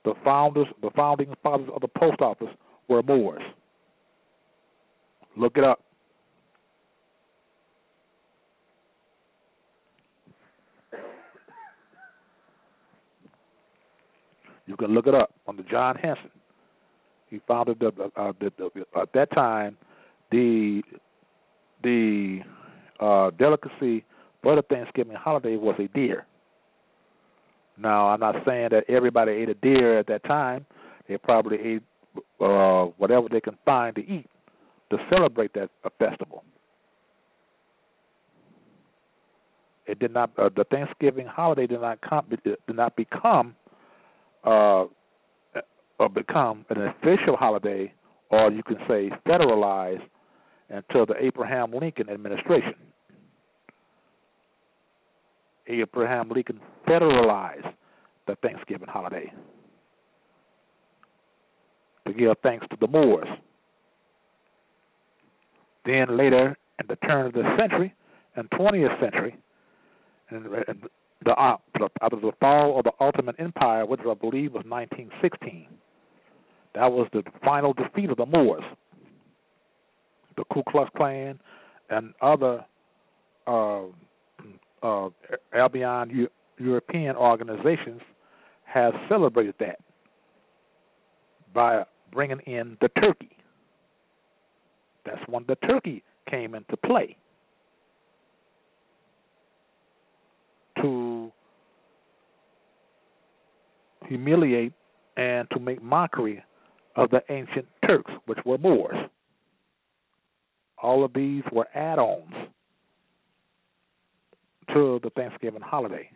the founders, the founding fathers of the post office were Moors. Look it up. You can look it up on the John Hanson. He founded the, uh, the, the at that time the the uh, delicacy for the Thanksgiving holiday was a deer. Now I'm not saying that everybody ate a deer at that time. They probably ate uh, whatever they can find to eat to celebrate that uh, festival. It did not. Uh, the Thanksgiving holiday did not come, did not become uh, uh, become an official holiday, or you can say federalized, until the Abraham Lincoln administration. Abraham Lincoln federalized the Thanksgiving holiday to give thanks to the Moors. Then later, in the turn of the century and 20th century, and the uh, out of the fall of the Ottoman Empire, which I believe was 1916. That was the final defeat of the Moors. The Ku Klux Klan and other uh, uh, Albion European organizations have celebrated that by bringing in the turkey. That's when the turkey came into play. to humiliate and to make mockery of the ancient Turks, which were Moors. All of these were add ons to the Thanksgiving holiday.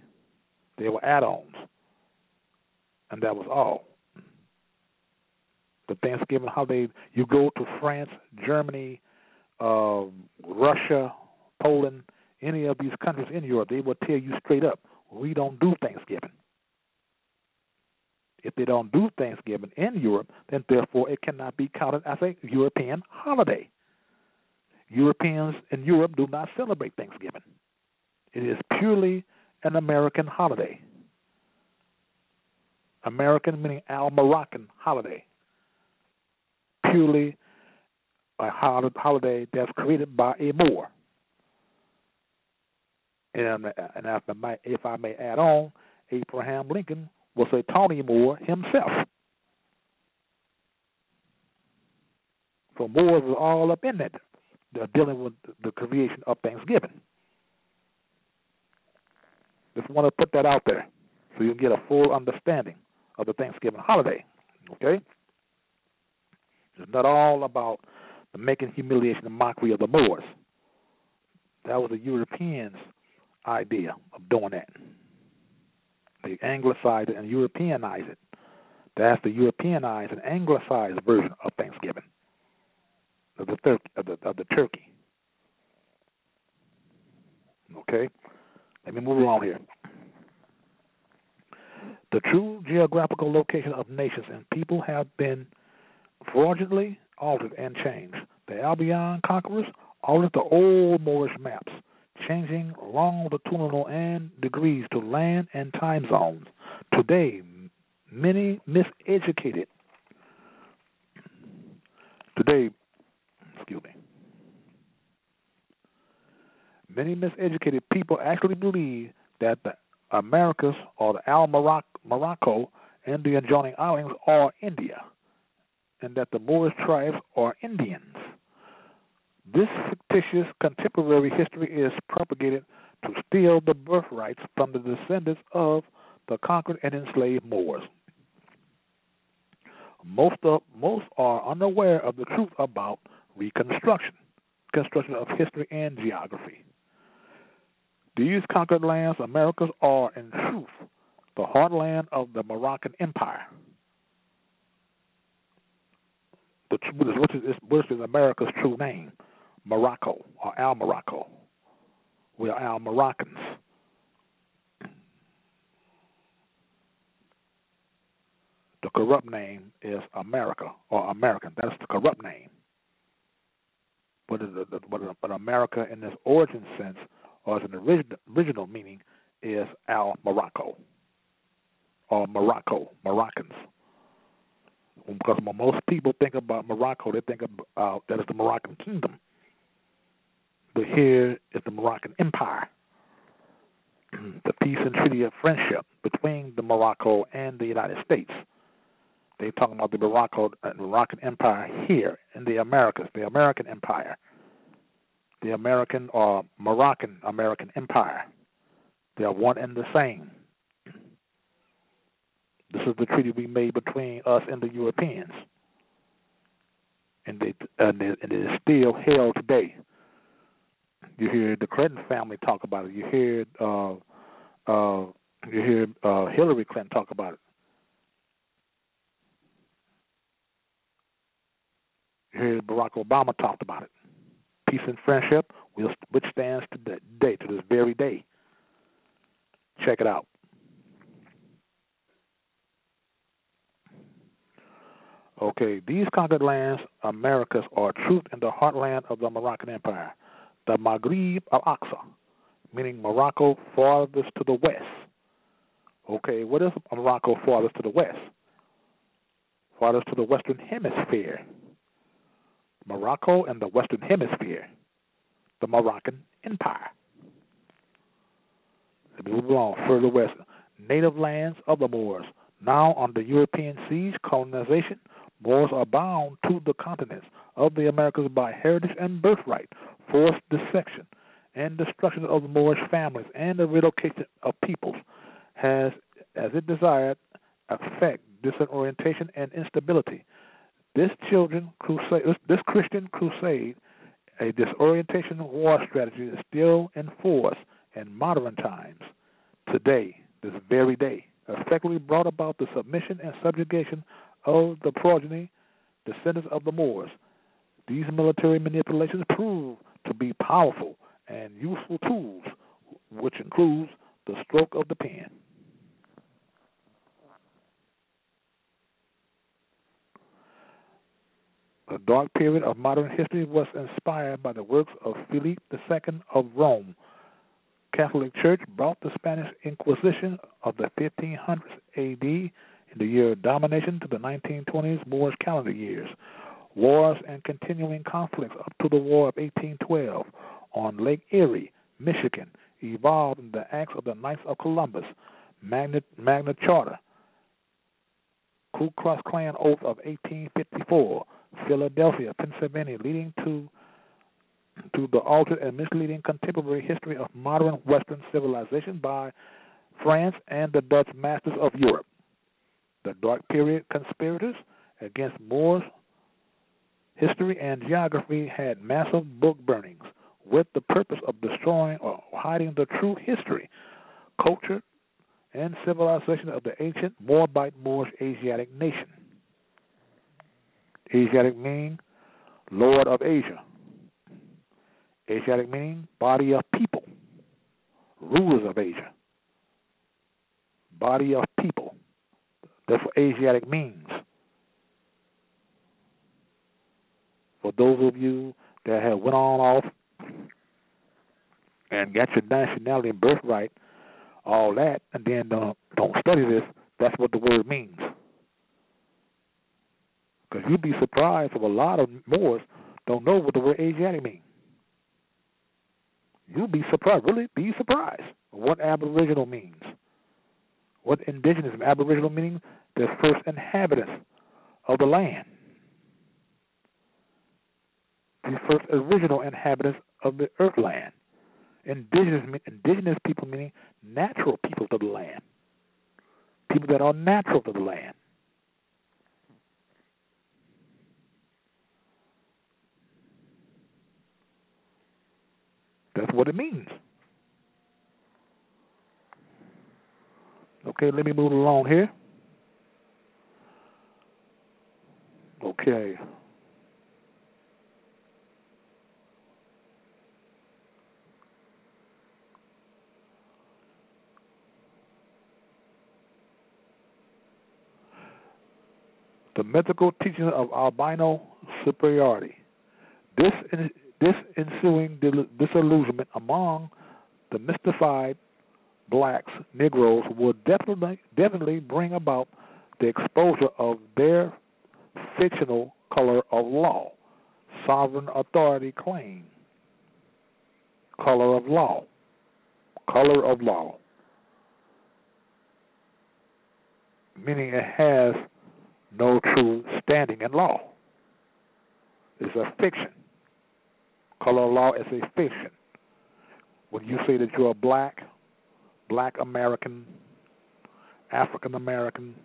They were add ons. And that was all. The Thanksgiving holiday, you go to France, Germany, uh, Russia, Poland, any of these countries in Europe, they will tell you straight up, we don't do Thanksgiving. If they don't do Thanksgiving in Europe, then therefore it cannot be counted as a European holiday. Europeans in Europe do not celebrate Thanksgiving. It is purely an American holiday. American meaning Al Moroccan holiday. Purely a holiday that's created by a Moor. And, if I may add on, Abraham Lincoln was a Tawny Moor himself. So Moors was all up in that, dealing with the creation of Thanksgiving. Just want to put that out there so you can get a full understanding of the Thanksgiving holiday. Okay? It's not all about the making humiliation and mockery of the Moors. That was the Europeans' idea of doing that. They anglicize it and Europeanize it. That's the Europeanized and anglicized version of Thanksgiving of the, thir- of the of the turkey. Okay, let me move along here. The true geographical location of nations and people have been fraudulently altered and changed. The Albion conquerors altered the old Moorish maps changing longitudinal and degrees to land and time zones. Today, many miseducated – today, excuse me, Many miseducated people actually believe that the Americas or the Al Morocco and the adjoining islands are India, and that the Moorish tribes are Indians. This fictitious contemporary history is propagated to steal the birthrights from the descendants of the conquered and enslaved Moors. Most of most are unaware of the truth about Reconstruction, construction of history and geography. These conquered lands, Americas, are in truth the heartland of the Moroccan Empire, The, which is, which is America's true name, Morocco or Al Morocco. We are Al Moroccans. The corrupt name is America or American. That's the corrupt name. But, but America, in this origin sense, or as an original, original meaning, is Al Morocco or Morocco, Moroccans. Because when most people think about Morocco, they think about uh, that is the Moroccan kingdom. But here is the Moroccan Empire, the peace and treaty of friendship between the Morocco and the United States. They're talking about the Morocco, uh, Moroccan Empire here in the Americas, the American Empire, the American or Moroccan American Empire. They are one and the same. This is the treaty we made between us and the Europeans, and, they, and, it, and it is still held today. You hear the Clinton family talk about it. You hear uh, uh, you hear uh, Hillary Clinton talk about it. You hear Barack Obama talked about it. Peace and friendship, which stands to day, to this very day. Check it out. Okay, these conquered lands, Americas, are truth in the heartland of the Moroccan Empire, the Maghreb al Aqsa, meaning Morocco farthest to the west. Okay, what is Morocco farthest to the west? Farthest to the Western Hemisphere. Morocco and the Western Hemisphere, the Moroccan Empire. Me move along further west. Native lands of the Moors, now under European siege, colonization, Moors are bound to the continents of the Americas by heritage and birthright, forced dissection, and destruction of the Moorish families and the relocation of peoples has, as it desired, effect disorientation and instability. This children crusade, this, this Christian crusade, a disorientation war strategy is still in force in modern times. Today, this very day, effectively brought about the submission and subjugation of the progeny, descendants of the Moors. These military manipulations prove to be powerful and useful tools, which includes the stroke of the pen. The dark period of modern history was inspired by the works of Philip II of Rome. Catholic Church brought the Spanish Inquisition of the 1500s AD in the year of domination to the 1920s Moorish calendar years. Wars and continuing conflicts up to the War of 1812 on Lake Erie, Michigan, evolved in the acts of the Knights of Columbus, Magna, Magna Charta, Ku Klux Klan Oath of 1854, Philadelphia, Pennsylvania, leading to to the altered and misleading contemporary history of modern Western civilization by France and the Dutch masters of Europe. The Dark Period conspirators against Moors history and geography had massive book burnings with the purpose of destroying or hiding the true history, culture, and civilization of the ancient Moabite Moorish Asiatic nation. Asiatic meaning Lord of Asia. Asiatic meaning body of people, rulers of Asia. Body of people. That's what Asiatic means. For those of you that have went on off and got your nationality and birthright, all that, and then don't don't study this, that's what the word means. Because you'd be surprised if a lot of Moors don't know what the word Asiatic means. You'll be surprised, really be surprised what Aboriginal means. What indigenous Aboriginal meaning? The first inhabitants of the land. The first original inhabitants of the earth land. Indigenous, indigenous people meaning natural people to the land. People that are natural to the land. That's what it means. Okay, let me move along here. Okay. The mythical teaching of albino superiority. This this ensuing disillusionment among the mystified blacks, Negroes, would definitely definitely bring about the exposure of their fictional color of law, sovereign authority claim, color of law, color of law, meaning it has no true standing in law. It's a fiction. Color of law is a fiction. When you say that you're black, black American, African American,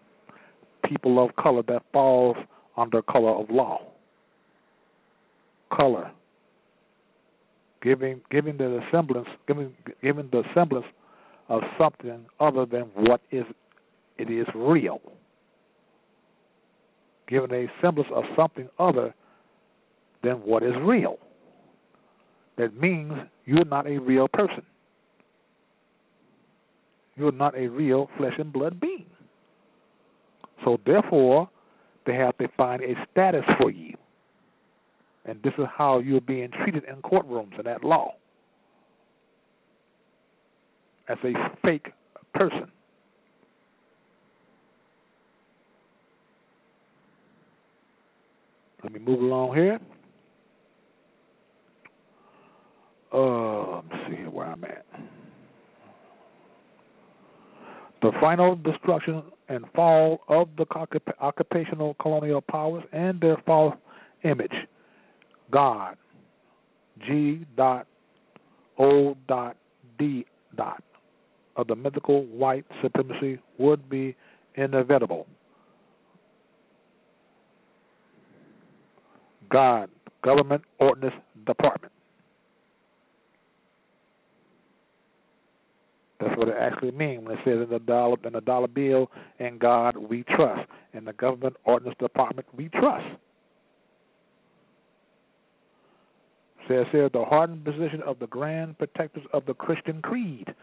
people of color that falls under color of law. Color. Giving giving the semblance giving giving the semblance of something other than what is it is real. Giving a semblance of something other than what is real. That means you're not a real person. You're not a real flesh and blood being. So therefore, they have to find a status for you. And this is how you're being treated in courtrooms and at law. As a fake person. Let me move along here. Uh, let me see here where I'm at. The final destruction and fall of the occupational colonial powers and their false image. God, G. Dot O. Dot D. Dot of the mythical white supremacy would be inevitable. God, Government Ordnance Department. That's what it actually means when it says in the dollar in the dollar bill, in God we trust. In the government ordnance department we trust. Says here the hardened position of the grand protectors of the Christian creed.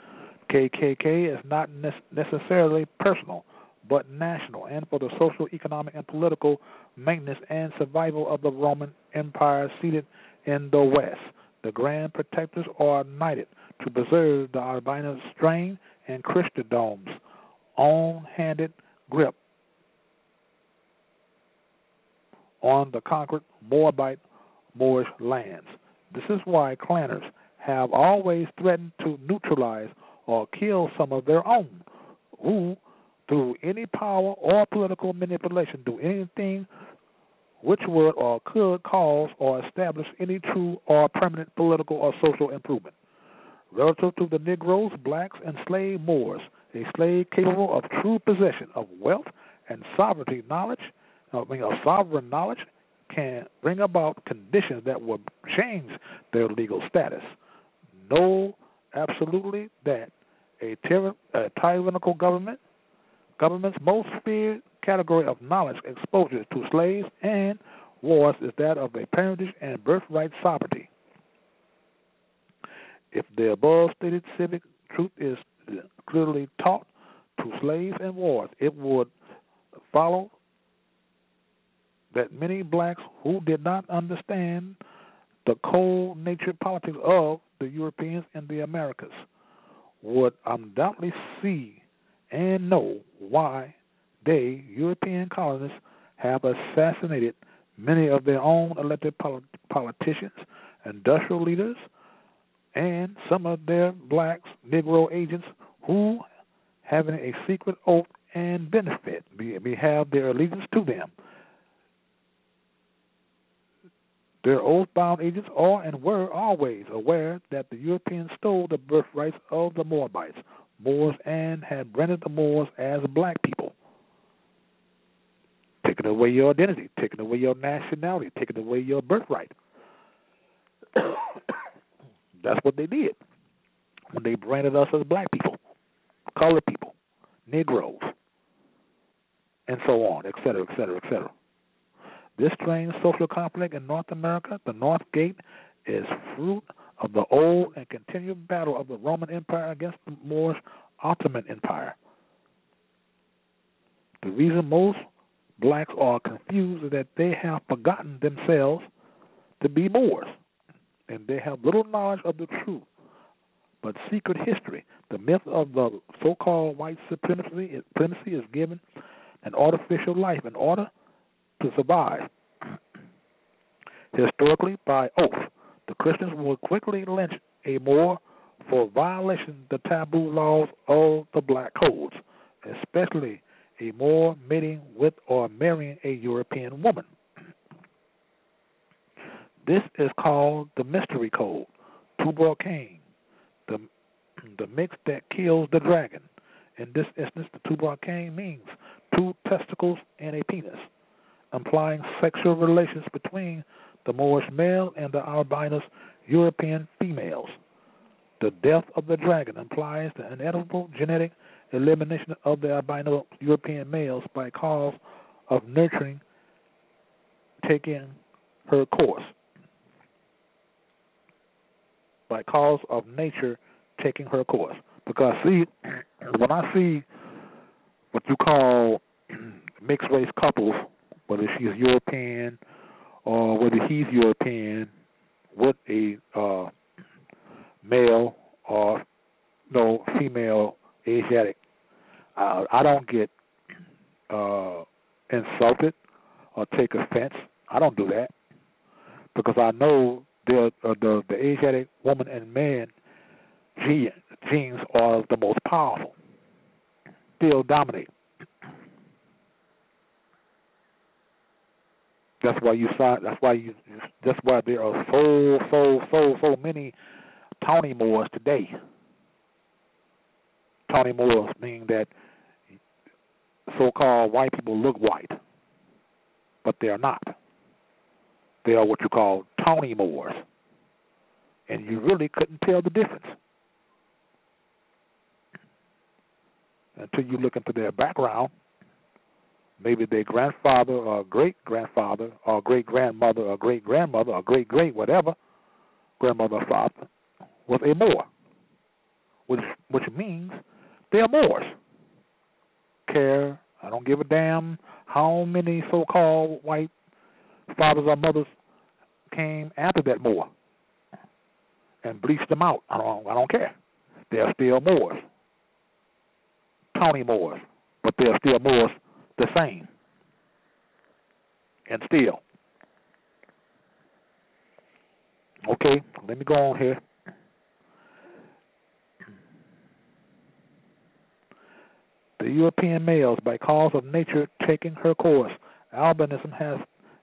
KKK is not necessarily personal, but national, and for the social, economic, and political maintenance and survival of the Roman Empire seated in the West. The grand protectors are knighted to preserve the albino strain and Christendom's own handed grip on the conquered Moabite Moorish lands. This is why clanners have always threatened to neutralize or kill some of their own who, through any power or political manipulation, do anything which would or could cause or establish any true or permanent political or social improvement relative to the Negroes, blacks, and slave Moors, a slave capable of true possession of wealth and sovereignty knowledge, I mean, of sovereign knowledge, can bring about conditions that will change their legal status. Know absolutely that a, a tyrannical government, government's most feared category of knowledge exposure to slaves and wars is that of a parentage and birthright sovereignty. If the above stated civic truth is clearly taught to slaves and wards, it would follow that many blacks who did not understand the cold natured politics of the Europeans in the Americas would undoubtedly see and know why they, European colonists, have assassinated many of their own elected politicians, industrial leaders, and some of their blacks, Negro agents, who, having a secret oath and benefit, we, we have their allegiance to them. Their oath bound agents are and were always aware that the Europeans stole the birthrights of the Moabites, Moors, and had branded the Moors as black people. Taking away your identity, taking away your nationality, taking away your birthright. That's what they did when they branded us as black people, colored people, Negroes, and so on, et cetera, et cetera, et cetera. This strange social conflict in North America, the North Gate, is fruit of the old and continued battle of the Roman Empire against the Moorish Ottoman Empire. The reason most blacks are confused is that they have forgotten themselves to be Moors, and they have little knowledge of the truth, but secret history. The myth of the so-called white supremacy, supremacy is given an artificial life in order to survive. Historically, by oath, the Christians would quickly lynch a Moor for violation of the taboo laws of the black codes, especially a Moor mating with or marrying a European woman. This is called the mystery code, Tubal Cain, the the mix that kills the dragon. In this instance, the Tubal Cain means two testicles and a penis, implying sexual relations between the Moorish male and the albinous European females. The death of the dragon implies the inevitable genetic elimination of the albino European males by cause of nurturing taking her course. By cause of nature taking her course. Because see, when I see what you call mixed race couples, whether she's European or whether he's European, with a uh, male or no female Asiatic, I don't get uh, insulted or take offense. I don't do that because I know the uh, the the Asiatic woman and man genes are the most powerful. Still dominate. That's why you saw. That's why you. That's why there are so so so so many Tony Moors today. Tony Moors meaning that so-called white people look white, but they are not. They are what you call Tony Moors, and you really couldn't tell the difference until you look into their background maybe their grandfather or great grandfather or great grandmother or great grandmother or great great whatever grandmother or father was a Moor, which which means they are Moors. Care I don't give a damn how many so-called white fathers or mothers came after that Moor and bleached them out. I don't I don't care. They're still Moors. Tony Moors, but they're still Moors the same and still. Okay, let me go on here. The European males, by cause of nature taking her course, albinism has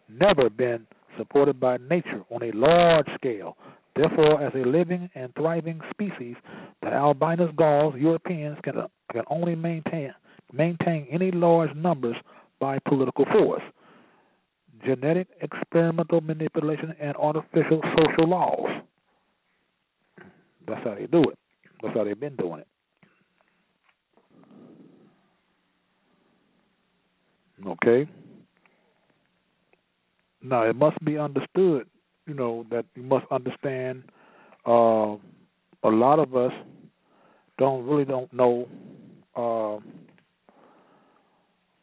never been supported by nature on a large scale. Therefore, as a living and thriving species, the albinous Gauls, Europeans, can, can only maintain maintain any large numbers by political force, genetic experimental manipulation, and artificial social laws. That's how they do it. That's how they've been doing it. Okay. Now it must be understood, you know, that you must understand. Uh, a lot of us don't really don't know uh,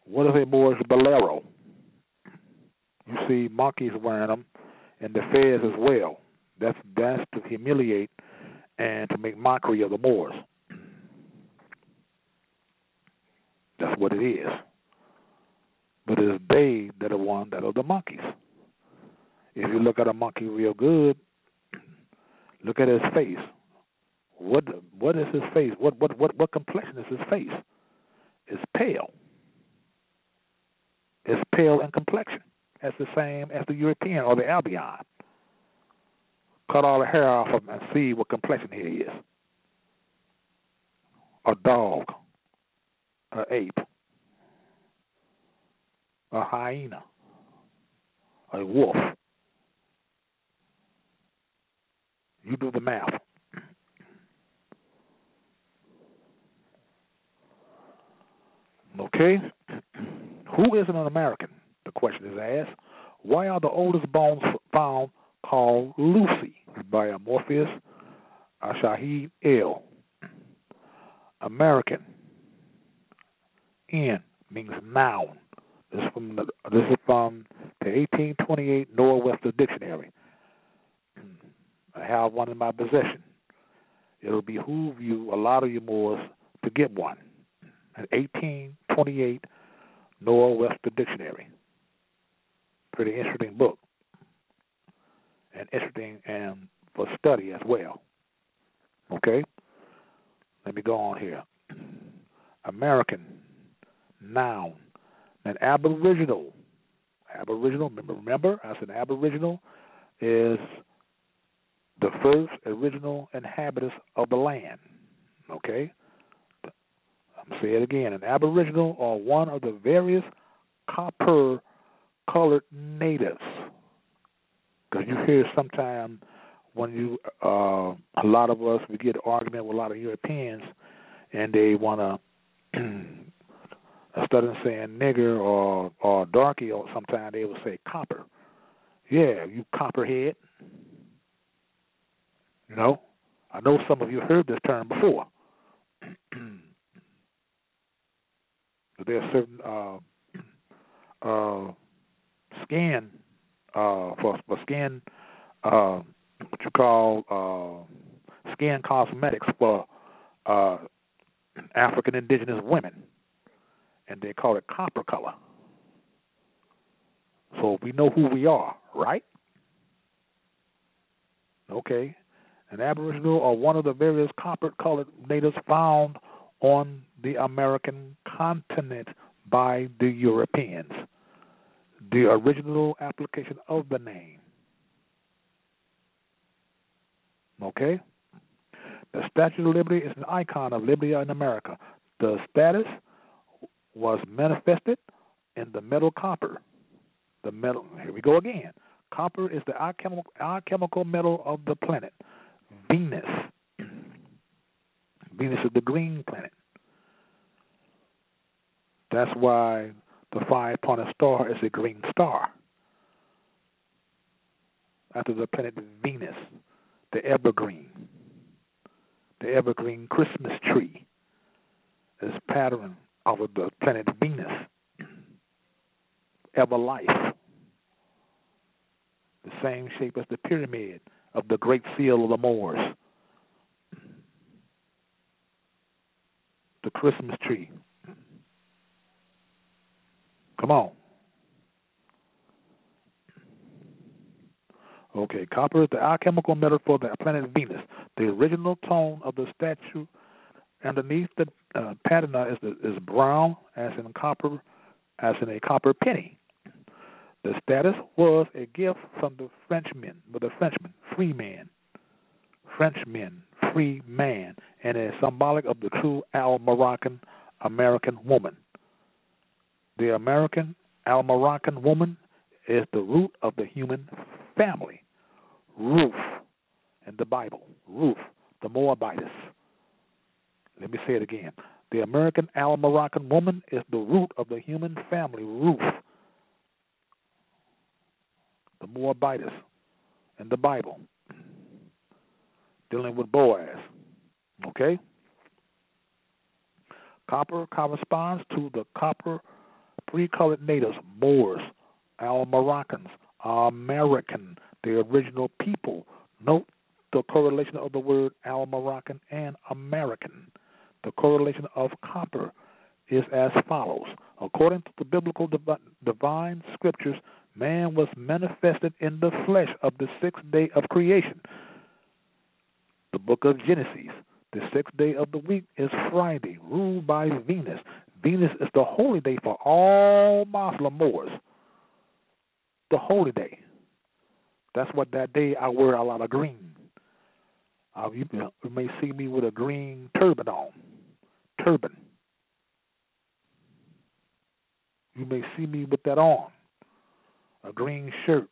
what if it was bolero? You see monkeys wearing them, and the fez as well. That's that's to humiliate and to make mockery of the Moors. That's what it is. But it's they that are one that are the monkeys. If you look at a monkey real good, look at his face. What what is his face? What what what what complexion is his face? It's pale. It's pale in complexion. That's the same as the European or the Albion. Cut all the hair off of him and see what complexion he is. A dog, a ape, a hyena, a wolf. You do the math. Okay? Who is an American? The question is asked. Why are the oldest bones found called Lucy by Morpheus Shahid El? American. N means noun. This is from the, this is from the 1828 Noah Webster Dictionary. I have one in my possession. It'll behoove you, a lot of you more, to get one. An 1828 Noah Webster Dictionary. Pretty interesting book. And interesting and for study as well. Okay? Let me go on here. American, noun. An aboriginal. Aboriginal, remember, remember I said aboriginal is the first original inhabitants of the land. Okay? Say it again. An aboriginal or one of the various copper colored natives. Because you hear sometimes when you, uh, a lot of us, we get argument with a lot of Europeans and they want to, instead of saying nigger or, or darky, or sometimes they will say copper. Yeah, you copperhead. You know, I know some of you heard this term before. there are certain uh, uh, skin uh, for for skin uh, what you call uh, skin cosmetics for uh, African indigenous women, and they call it copper color. So we know who we are, right? Okay. An Aboriginal or one of the various copper colored natives found on the American continent by the Europeans. The original application of the name. Okay? The Statue of Liberty is an icon of liberty in America. The status was manifested in the metal copper. The metal, here we go again. Copper is the alchemical, alchemical metal of the planet. Venus. Venus is the green planet. That's why the five pointed star is a green star. After the planet Venus, the evergreen, the evergreen Christmas tree is pattern of the planet Venus. Ever life, the same shape as the pyramid of the Great Seal of the Moors. The Christmas tree. Come on. Okay, copper is the alchemical metal for the planet Venus. The original tone of the statue underneath the uh, patina is the, is brown, as in copper, as in a copper penny. The status was a gift from the Frenchman, but the Frenchman, free man, Frenchman, free man, and is symbolic of the true Al Moroccan American woman. The American Al Moroccan woman is the root of the human family. Ruth in the Bible, Ruth, the Moabitess. Let me say it again. The American Al Moroccan woman is the root of the human family, Ruth, the Moabitess in the Bible, dealing with Boaz. Okay? Copper corresponds to the copper three colored natives, Moors, Al Moroccans, our American, the original people. Note the correlation of the word Al Moroccan and American. The correlation of copper is as follows. According to the biblical divine scriptures, man was manifested in the flesh of the sixth day of creation. the book of Genesis. The sixth day of the week is Friday, ruled by Venus. Venus is the holy day for all Muslim Moors. The holy day. That's what that day I wear a lot of green. Uh, you, you may see me with a green turban on. Turban. You may see me with that on. A green shirt.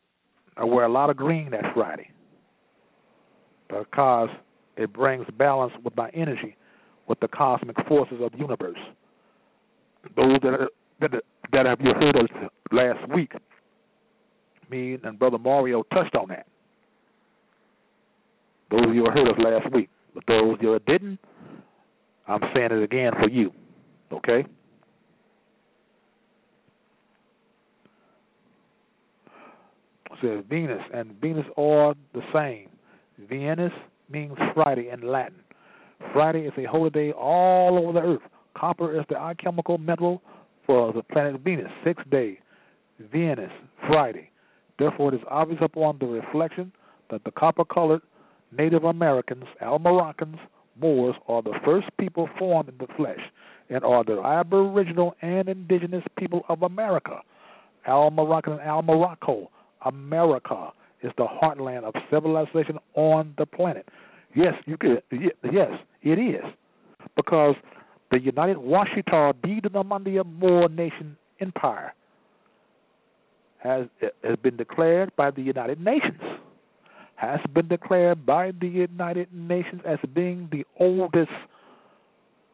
I wear a lot of green that Friday because it brings balance with my energy, with the cosmic forces of the universe. Those that that that have you heard us last week, me and Brother Mario touched on that. Those of you who heard us last week, but those you didn't, I'm saying it again for you. Okay? says Venus, and Venus are the same. Venus means Friday in Latin. Friday is a holiday all over the earth. Copper is the alchemical metal for the planet Venus. Six day, Venus, Friday. Therefore, it is obvious upon the reflection that the copper colored Native Americans, Al Moroccans, Moors are the first people formed in the flesh and are the aboriginal and indigenous people of America. Al Moroccan and Al Morocco, America is the heartland of civilization on the planet. Yes, you could. Yes, it is because the United Washitaw Moor Nation Empire has has been declared by the United Nations. Has been declared by the United Nations as being the oldest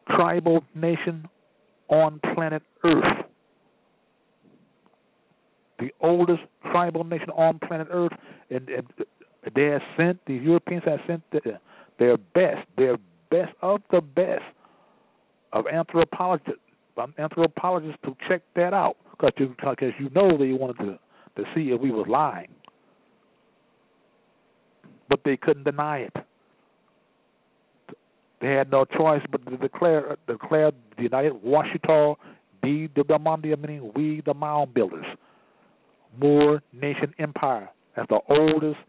tribal nation on planet Earth. The oldest tribal nation on planet Earth, and, and they have sent the Europeans have sent the, their best, their best of the best of anthropologists, um, anthropologists to check that out. Because you, because you know they wanted to to see if we was lying, but they couldn't deny it. They had no choice but to declare declare the United Washitaw be the Damandia, meaning we the mound builders, Moor Nation Empire as the oldest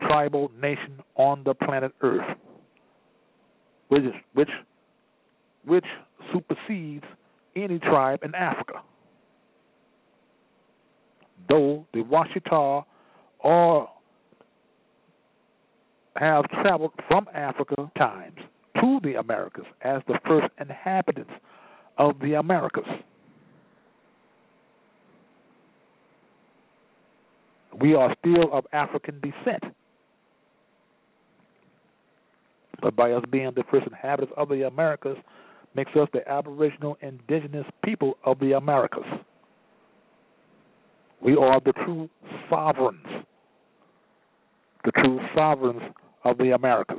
tribal nation on the planet Earth, which which which supersedes any tribe in Africa. Though the Washitaw are have traveled from Africa times to the Americas as the first inhabitants of the Americas. We are still of African descent. But by us being the first inhabitants of the Americas, makes us the aboriginal indigenous people of the Americas. We are the true sovereigns, the true sovereigns of the Americas.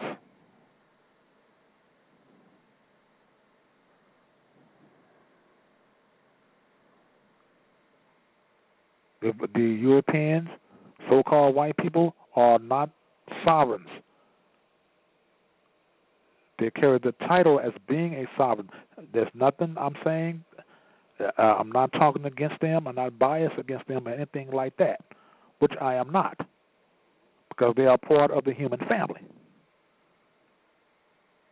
The, the Europeans, so called white people, are not sovereigns. They carry the title as being a sovereign. There's nothing I'm saying. Uh, I'm not talking against them. I'm not biased against them or anything like that, which I am not, because they are part of the human family.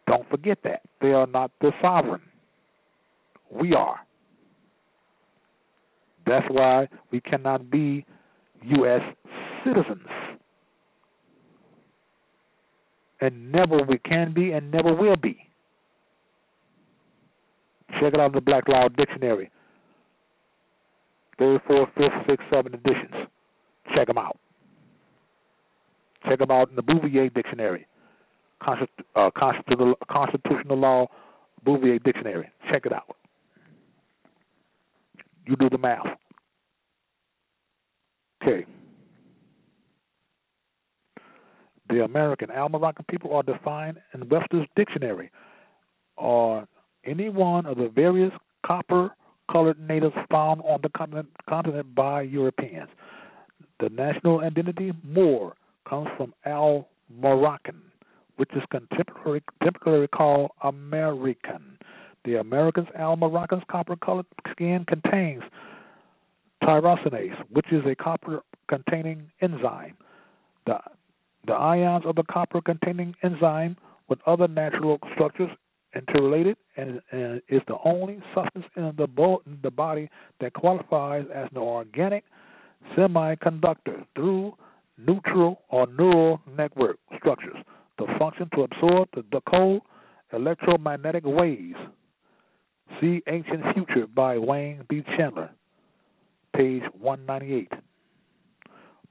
Don't forget that. They are not the sovereign. We are. That's why we cannot be U.S. citizens and never we can be and never will be. Check it out in the Black Law Dictionary. Third, fourth, fifth, sixth, seventh editions. Check them out. Check them out in the Bouvier Dictionary. uh, constitutional, constitutional Law Bouvier Dictionary. Check it out. You do the math. Okay. The American Almoroccan people are defined in Webster's Dictionary or any one of the various copper colored natives found on the continent, continent by Europeans. The national identity Moor comes from Al Moroccan, which is contemporary, contemporarily called American. The Americans' Al Moroccan's copper colored skin contains tyrosinase, which is a copper containing enzyme. The The ions of the copper containing enzyme with other natural structures interrelated and, is the only substance in the, bo- the body that qualifies as an organic semiconductor through neutral or neural network structures. The function to absorb the decode electromagnetic waves. See Ancient Future by Wayne B. Chandler, page 198.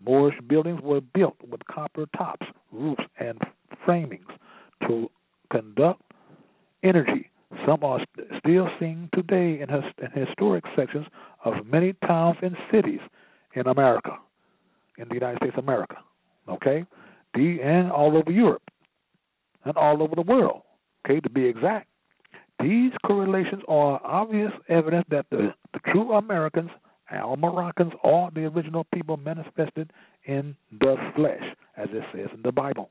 Moorish buildings were built with copper tops, roofs, and framings to conduct energy. Some are still seen today in, in historic sections of many towns and cities in America, in the United States of America. Okay? The, and all over Europe and all over the world. Okay, to be exact. These correlations are obvious evidence that the, the true Americans, Al Moroccans, are the original people manifested in the flesh, as it says in the Bible.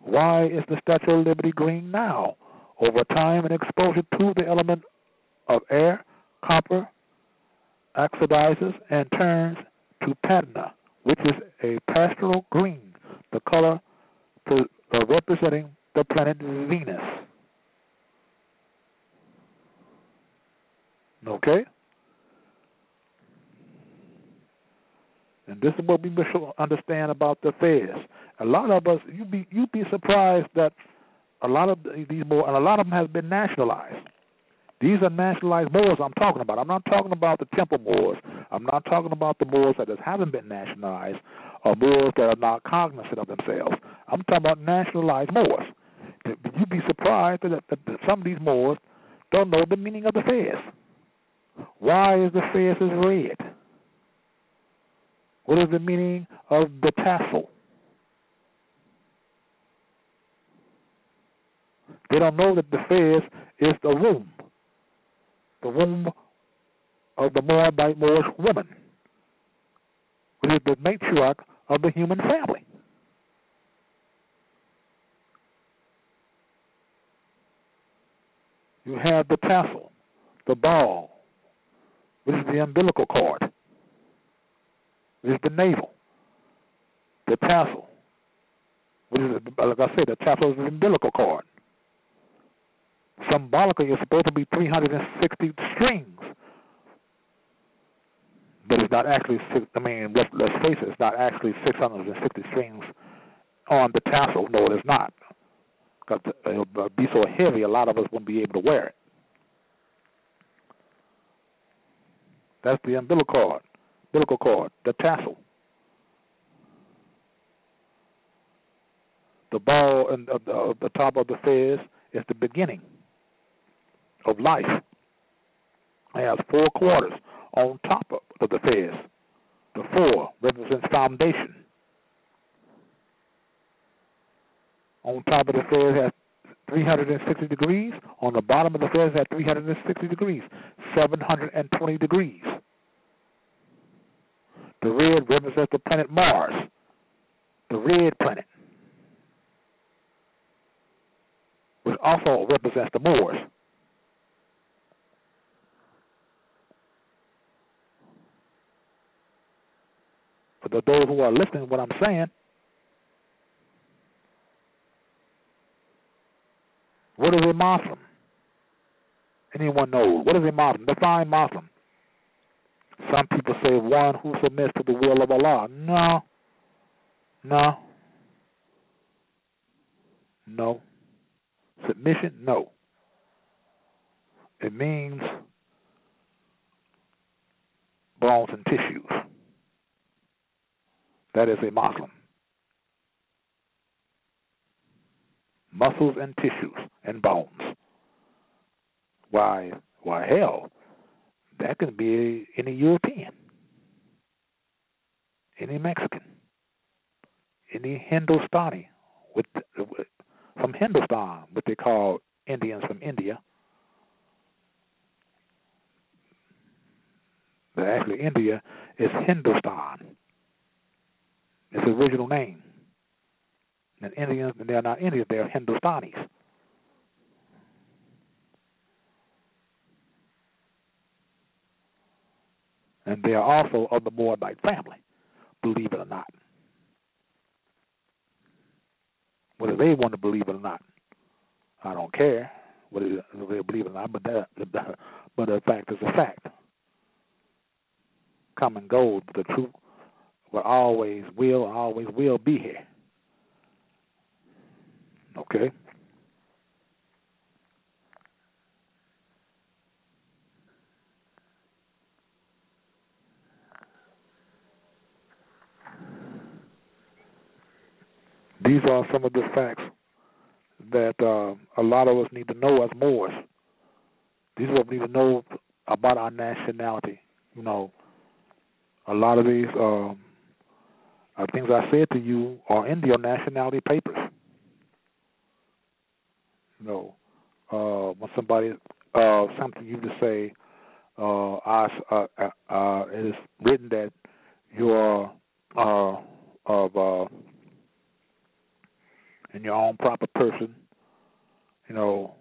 Why is the Statue of Liberty green now? Over time and exposure to the element of air, copper oxidizes and turns to patina, which is a pastoral green, the color uh, representing the planet Venus. Okay? And this is what we must understand about the fairs. A lot of us, you be you be surprised that a lot of these Moors, and a lot of them have been nationalized. These are nationalized Moors I'm talking about. I'm not talking about the temple Moors. I'm not talking about the Moors that haven't been nationalized or Moors that are not cognizant of themselves. I'm talking about nationalized Moors. You'd be surprised that, that, that some of these Moors don't know the meaning of the fez. Why is the fez is red? What is the meaning of the tassel? They don't know that the fez is the womb the womb of the Moabite Moorish woman, which is the matriarch of the human family. You have the tassel, the ball, which is the umbilical cord, This is the navel, the tassel, which is, like I said, the tassel is the umbilical cord symbolically it's supposed to be 360 strings. But it's not actually, I mean, let's, let's face it, it's not actually 660 strings on the tassel. No, it is not. Because uh, it'll be so heavy, a lot of us won't be able to wear it. That's the umbilical cord, umbilical cord, the tassel. The ball and the, the, the top of the fez is the beginning of life. It has four quarters on top of the fez. The four represents foundation. On top of the fez has 360 degrees. On the bottom of the fez has 360 degrees, 720 degrees. The red represents the planet Mars, the red planet, which also represents the Moors. for those who are listening what I'm saying. What is a Muslim? Anyone knows. What is a Muslim? Define Muslim. Some people say one who submits to the will of Allah. No. No. No. Submission? No. It means bones and tissues. That is a Muslim. Muscles and tissues and bones. Why, why, hell, that can be any European, any Mexican, any Hindustani, with, from Hindustan, what they call Indians from India. But actually, India is Hindustan. It's the original name. And Indians, they're not Indians, they're Hindustanis. And they are also of the Moabite family. believe it or not. Whether they want to believe it or not, I don't care whether they believe it or not. But that, but the fact is a fact. Come and go, the truth will always will always will be here. Okay. These are some of the facts that uh, a lot of us need to know as Moors. These are what we need to know about our nationality. You know, a lot of these um, uh, things I said to you are in your nationality papers. You know, uh, when somebody uh, something you to say, uh, I, uh, uh, uh, it is written that you are uh, of uh, in your own proper person, you know,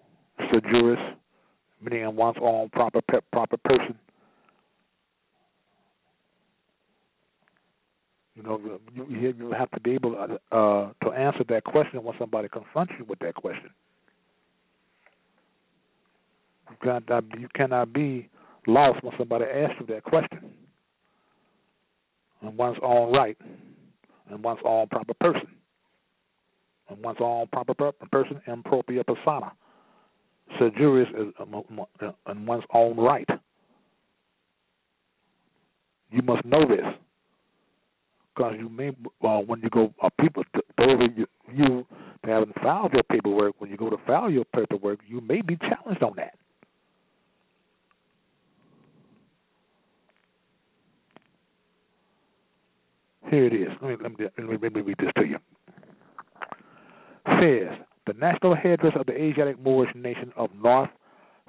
sed juris, meaning in one's own proper pe- proper person. You know, you, you have to be able uh, to answer that question when somebody confronts you with that question. You cannot, you cannot be lost when somebody asks you that question. In one's own right, in one's own proper person and one's own proper person and propria persona. Sed juris is in one's own right. You must know this, because you may uh, when you go uh, people those of you, you haven't filed your paperwork. When you go to file your paperwork, you may be challenged on that. Here it is. Let me, let me, let me read this to you. Fez, the national headdress of the Asiatic Moorish nation of North,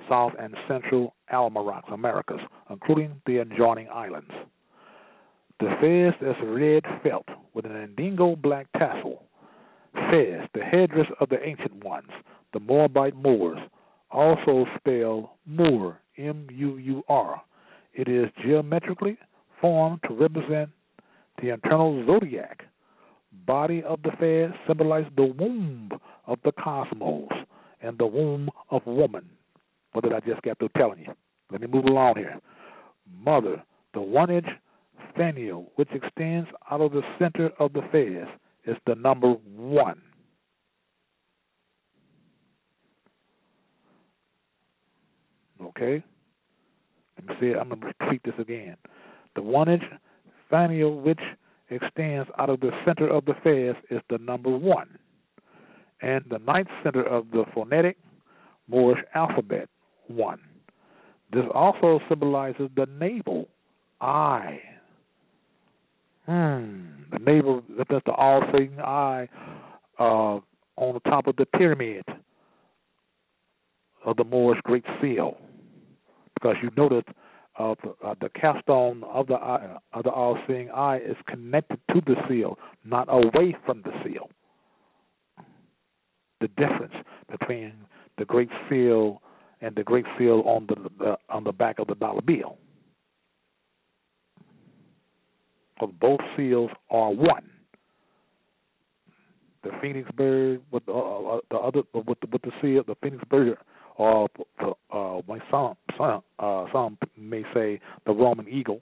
South, and Central Almorox Americas, including the adjoining islands. The fez is red felt with an indigo black tassel. Fez, the headdress of the ancient ones, the Moabite Moors, also spelled Moor, M U U R. It is geometrically formed to represent the internal zodiac body of the fez symbolizes the womb of the cosmos and the womb of woman. What did I just get through telling you? Let me move along here. Mother, the one inch finial, which extends out of the center of the fez, is the number one. Okay? Let me see. I'm going to repeat this again. The one inch finial, which extends out of the center of the fez is the number one, and the ninth center of the phonetic Moorish alphabet, one. This also symbolizes the navel, eye. Hmm. The navel, that's the all-seeing eye uh, on the top of the pyramid of the Moorish Great Seal. Because you notice of uh, the capstone of the eye, of the all-seeing eye is connected to the seal, not away from the seal. The difference between the Great Seal and the Great Seal on the, the on the back of the dollar bill, because both seals are one. The phoenix bird with the, uh, uh the other with the, with the seal, the phoenix bird or uh, some uh, say the Roman eagle,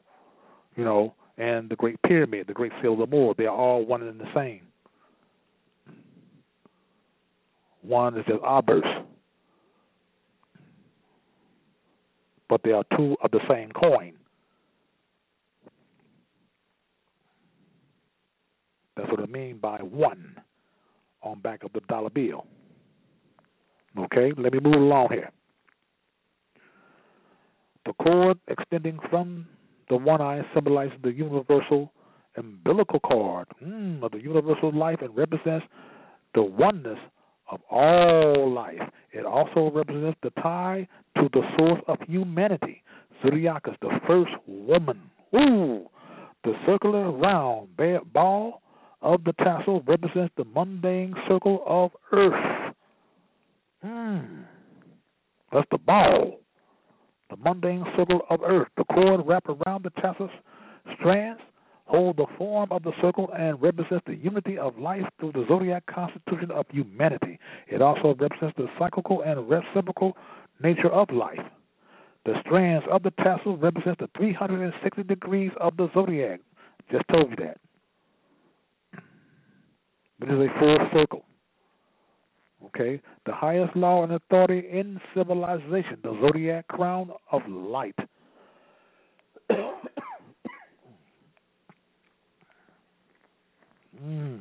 you know, and the Great Pyramid, the Great Seal of the Moor, they are all one and the same. One is just obverse, but they are two of the same coin. That's what I mean by one on back of the dollar bill. Okay, let me move along here. The cord extending from the one eye symbolizes the universal umbilical cord mm, of the universal life and represents the oneness of all life. It also represents the tie to the source of humanity. Zodiacus, the first woman. Ooh, the circular round ball of the tassel represents the mundane circle of earth. Hmm. That's the ball, the mundane circle of earth. The cord wrapped around the tassel strands hold the form of the circle and represents the unity of life through the zodiac constitution of humanity. It also represents the cyclical and reciprocal nature of life. The strands of the tassel represent the 360 degrees of the zodiac. Just told you that. It is a full circle. Okay? The highest law and authority in civilization, the zodiac crown of light. mm.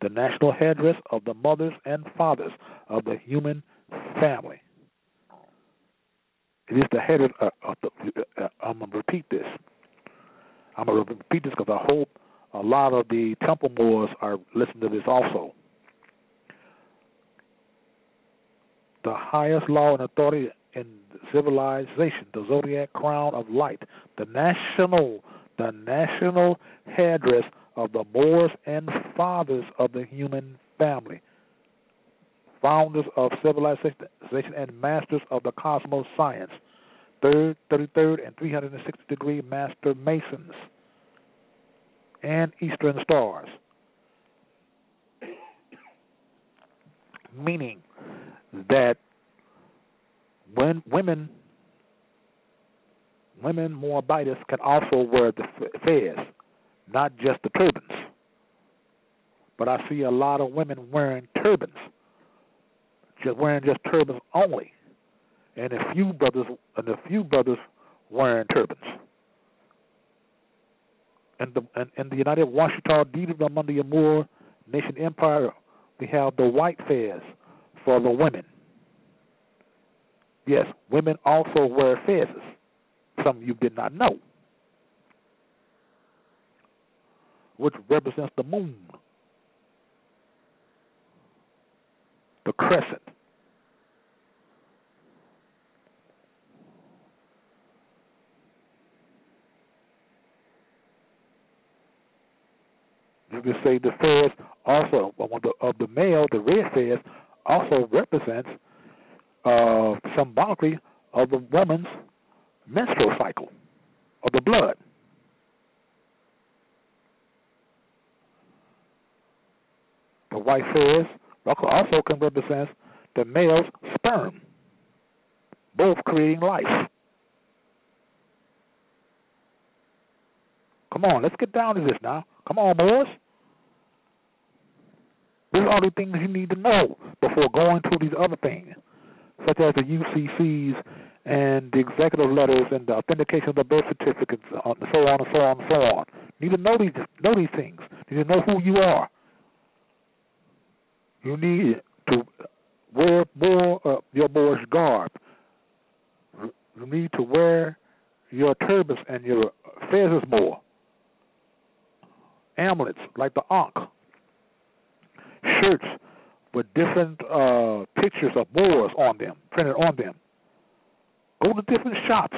The national headdress of the mothers and fathers of the human family. It is the head of, uh, the, uh, I'm going to repeat this. I'm going to repeat this because I hope a lot of the temple Moors are listening to this also. The highest law and authority in civilization, the zodiac crown of light, the national, the national headdress of the Moors and fathers of the human family, founders of civilization and masters of the cosmos science, third, 33rd, and 360 degree master masons and eastern stars. Meaning that when women women Moabites can also wear the fez, not just the turbans. But I see a lot of women wearing turbans, just wearing just turbans only, and a few brothers and a few brothers wearing turbans in the in, in the United deeded them under the Moor Nation Empire, we have the white fez for the women. Yes, women also wear fezzes. Some you did not know. Which represents the moon, the crescent. You can say the fez also of the, of the male, the red fez, also represents uh, symbolically of the woman's menstrual cycle of the blood. The white fez also can represent the male's sperm, both creating life. Come on, let's get down to this now. Come on, boys. These are the things you need to know before going to these other things, such as the UCCs and the executive letters and the authentication of the birth certificates, and uh, so on and so on and so on. You need to know these know these things. You need to know who you are. You need to wear more uh, your Moorish garb. You need to wear your turbans and your fezzes more amulets like the Ankh, shirts with different uh, pictures of Moors on them, printed on them. Go to different shops.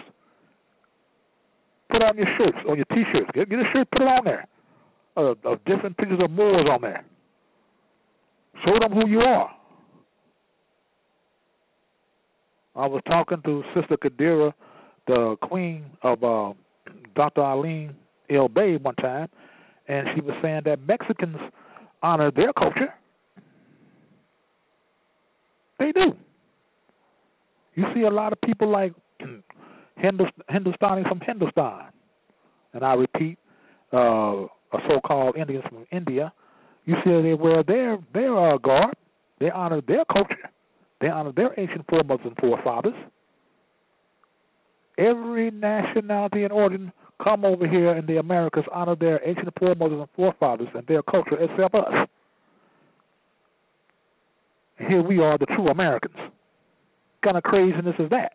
Put on your shirts on your T-shirts. Get, get a shirt, put it on there. Uh, of different pictures of Moors on there. Show them who you are. I was talking to Sister Kadira, the queen of uh, Dr. Eileen El Bey one time, and she was saying that Mexicans honor their culture. They do. You see a lot of people like Hindustani from Hindustan, and I repeat, uh, a so-called Indians from India. You see they wear their their uh, garb. They honor their culture. They honor their ancient foremothers and forefathers. Every nationality and origin come over here in the Americas, honor their ancient foremothers and forefathers and their culture, except us. Here we are, the true Americans. What kind of craziness is that?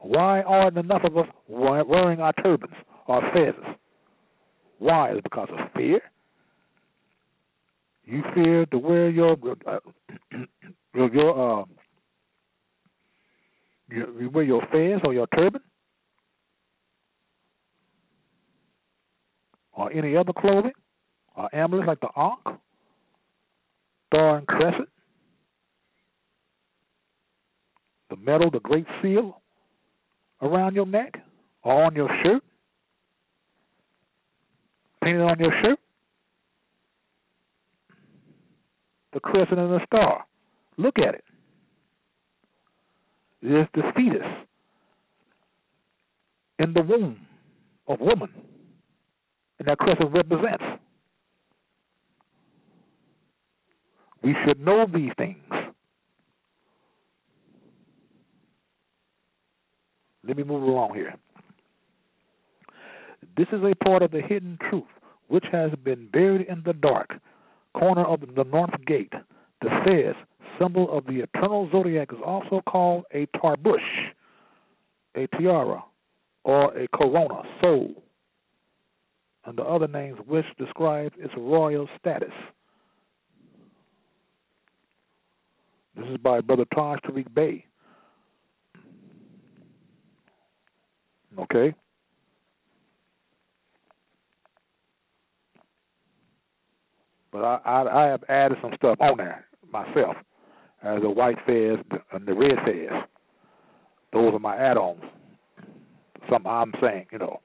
Why aren't enough of us wearing our turbans, our feathers? Why? Is because of fear? You fear to wear your uh, your, your uh, you, wear your fez or your turban? Or any other clothing? Or amulets like the Ankh, Star and Crescent, the medal, the Great Seal? Around your neck. or on your shirt, painted on your shirt, the crescent and the star. Look at it. Is the fetus in the womb of woman, and that crescent represents. We should know these things. Let me move along here. This is a part of the hidden truth which has been buried in the dark corner of the north gate. The fez, symbol of the eternal zodiac, is also called a tarbush, a tiara, or a corona, soul, and the other names which describe its royal status. This is by Brother Taj Tariq Bey. Okay? But I, I, I have added some stuff on there myself as the white fez and um, the red fez. Those are my add-ons. Something I'm saying, you know.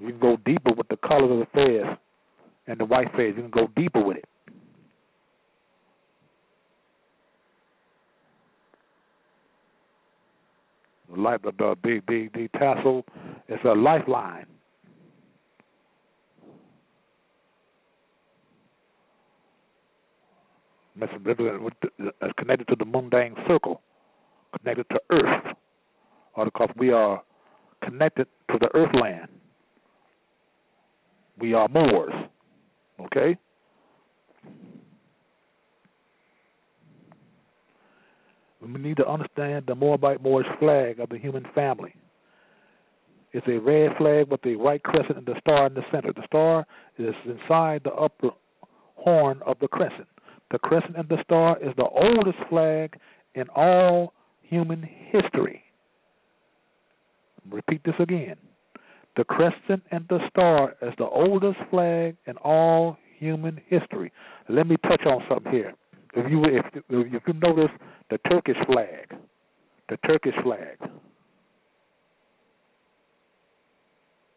You can go deeper with the colors of the fez and the white fez. You can go deeper with it. Life, the the the, the, the tassel, it's a lifeline. It's uh, connected to the mundane circle, connected to Earth, or because we are connected to the Earth land. We are Moors, okay? We need to understand the Moabite Moorish flag of the human family. It's a red flag with a white crescent and the star in the center. The star is inside the upper horn of the crescent. The crescent and the star is the oldest flag in all human history. Repeat this again. The crescent and the star is the oldest flag in all human history. Let me touch on something here. If you if if you notice the Turkish flag, the Turkish flag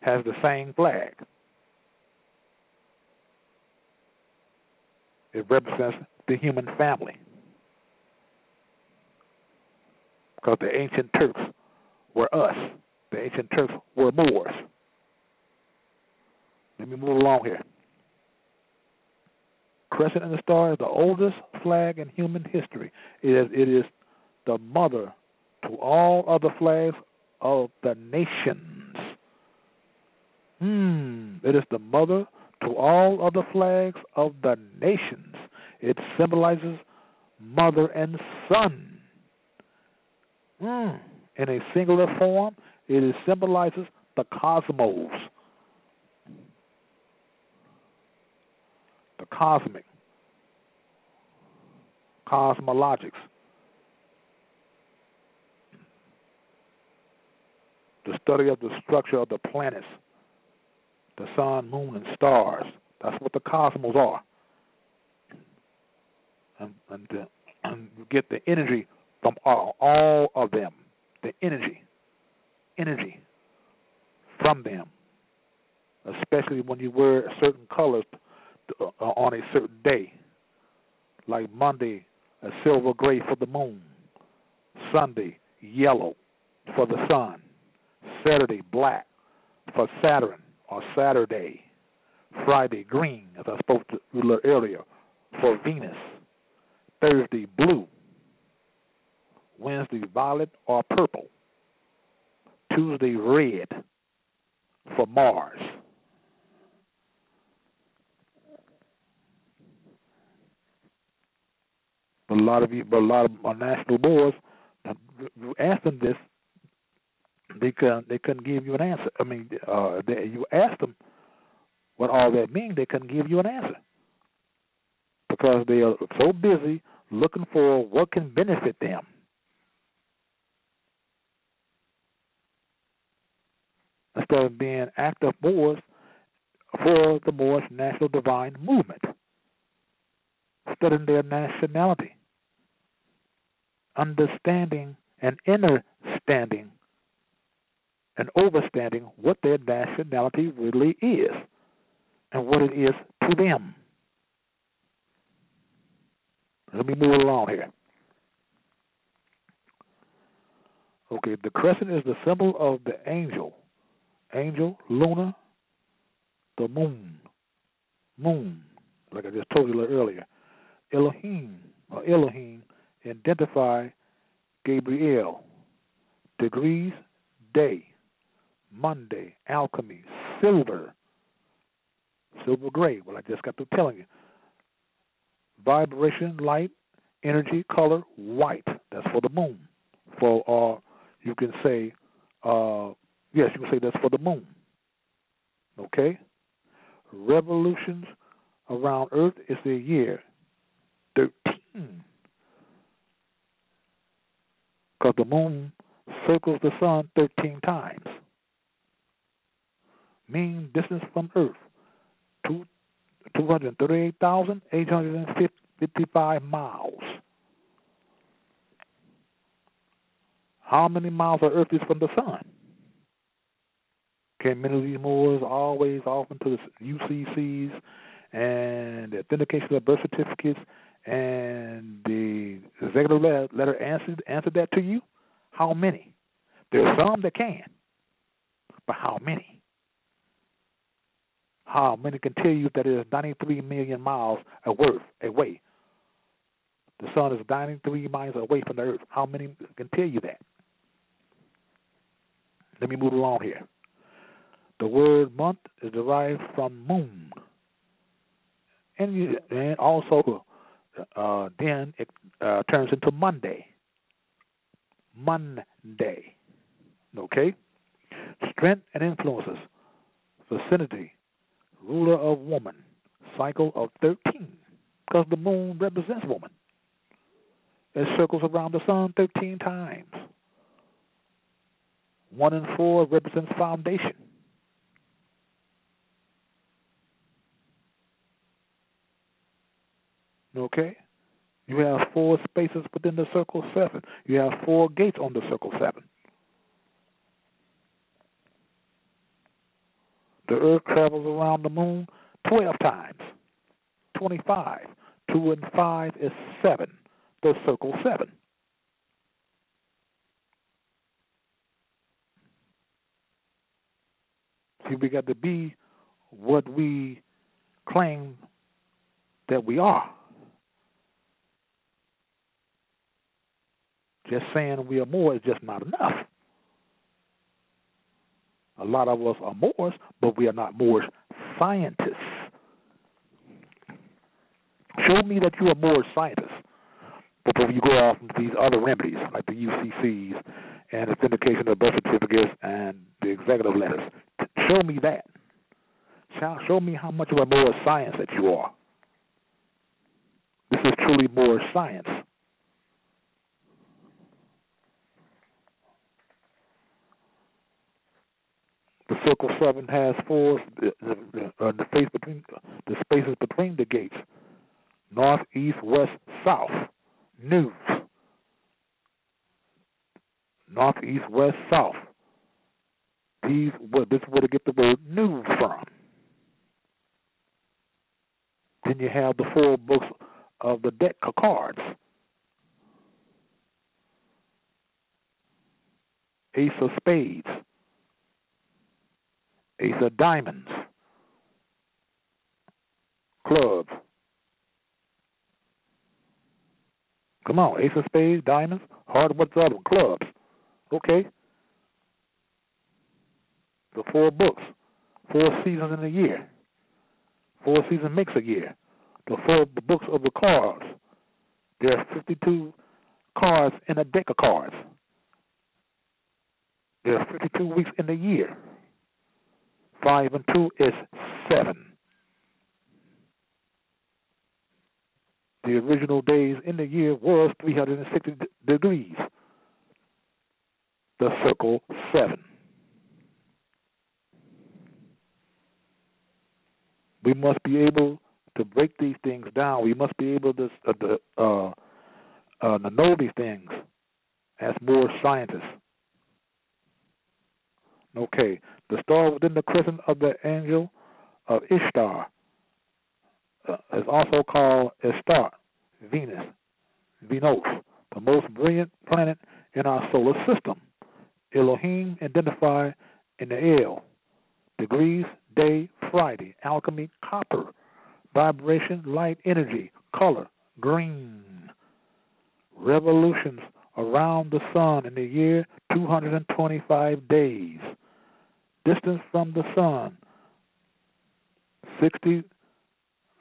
has the same flag. It represents the human family. Because the ancient Turks were us. The ancient Turks were Moors. Let me move along here. Crescent and the Star is the oldest flag in human history. It is, it is the mother to all other flags of the nations. Hmm. It is the mother to all other flags of the nations. It symbolizes mother and son. Hmm. In a singular form, it symbolizes the cosmos. The cosmic. Cosmologics. The study of the structure of the planets the sun, moon, and stars. That's what the cosmos are. And, and, and you get the energy from all, all of them. The energy. Energy from them. Especially when you wear certain colors uh, on a certain day. Like Monday, a silver gray for the moon. Sunday, yellow for the sun. Saturday, black for Saturn or Saturday, Friday green, as I spoke to a little earlier, for Venus, Thursday blue, Wednesday violet or purple, Tuesday red for Mars. But a lot of you, but a lot of our national boards, ask them this, they couldn't they couldn't give you an answer. I mean, uh, they, you asked them what all that means, they couldn't give you an answer because they are so busy looking for what can benefit them. Instead of being active Moors for the Moorish National Divine Movement, studying their nationality, understanding and understanding and overstanding what their nationality really is and what it is to them. Let me move along here. Okay, the crescent is the symbol of the angel. Angel, Luna, the moon. Moon, like I just told you earlier. Elohim, or Elohim, identify Gabriel. Degrees, day. Monday, alchemy, silver. Silver gray, well, I just got to telling you. Vibration, light, energy, color, white. That's for the moon. For uh, you can say, uh, yes, you can say that's for the moon. Okay? Revolutions around Earth is a year 13. Because the moon circles the sun 13 times. Mean distance from Earth, 238,855 miles. How many miles of Earth is from the sun? Okay, many of these Moors always off into the UCCs and the authentication of birth certificates and the executive letter, answered answered that to you. How many? There are some that can, but how many? How many can tell you that it is 93 million miles away? The sun is 93 miles away from the earth. How many can tell you that? Let me move along here. The word month is derived from moon, and, and also uh, then it uh, turns into Monday. Monday. Okay? Strength and influences. Vicinity. Ruler of woman. Cycle of 13. Because the moon represents woman. It circles around the sun 13 times. One and four represents foundation. Okay? You have four spaces within the circle seven. You have four gates on the circle seven. The earth travels around the moon 12 times. 25. 2 and 5 is 7. The circle 7. See, we got to be what we claim that we are. Just saying we are more is just not enough. A lot of us are Moors, but we are not Moors scientists. Show me that you are Moor scientists before you go off into these other remedies like the UCCs and authentication of birth certificates and the executive letters. Show me that. Show me how much of a Moor science that you are. This is truly Moor science. The circle seven has four the, the, uh, the between the spaces between the gates: north, east, west, south. News. North, east, west, south. These this is where to get the word news from. Then you have the four books of the deck of cards. Ace of Spades, Ace of Diamonds, Clubs. Come on, Ace of Spades, Diamonds, Hard, what's the other? Clubs. Okay. The four books, four seasons in a year. Four seasons makes a year. The four books of the cards. There are 52 cards in a deck of cards. There are 52 weeks in a year. Five and two is seven. The original days in the year was 360 degrees. The circle seven. We must be able to break these things down. We must be able to, uh, to, uh, uh, know these things as more scientists Okay, the star within the crescent of the angel of Ishtar uh, is also called Ishtar, Venus, Venus, the most brilliant planet in our solar system. Elohim identified in the L, degrees, day, Friday, alchemy, copper, vibration, light, energy, color, green. Revolutions around the sun in the year 225 days. Distance from the sun 60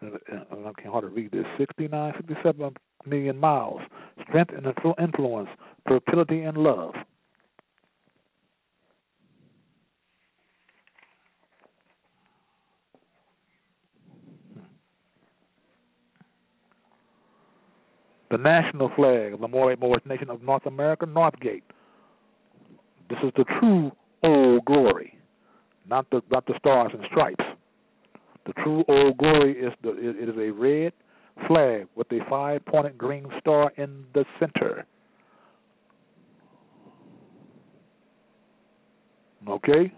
I can't hardly read this 69 57 million miles. Strength and influence, fertility and love. the national flag of the Moray Moorish nation of North America, Northgate. This is the true old glory, not the not the stars and stripes. The true old glory is the it is a red flag with a five pointed green star in the center. Okay?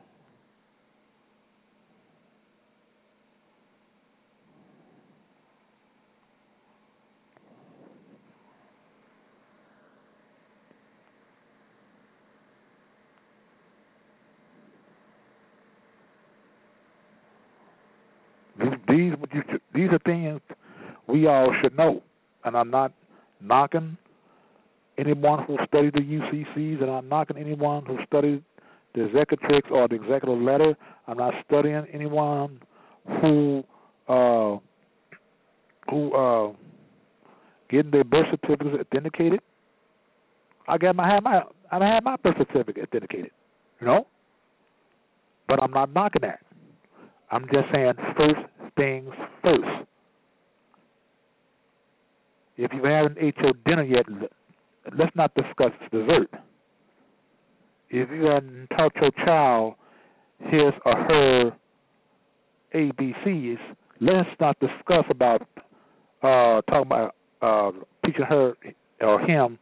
These these are things we all should know, and I'm not knocking anyone who studied the UCCs, and I'm not knocking anyone who studied the executrix or the executive letter. I'm not studying anyone who uh, who uh, getting their birth certificates authenticated. I got my my I have my birth certificate authenticated, you know. But I'm not knocking that. I'm just saying first things first. If you haven't ate your dinner yet, let's not discuss dessert. If you haven't taught your child his or her ABCs, let's not discuss about uh, talking about uh, teaching her or him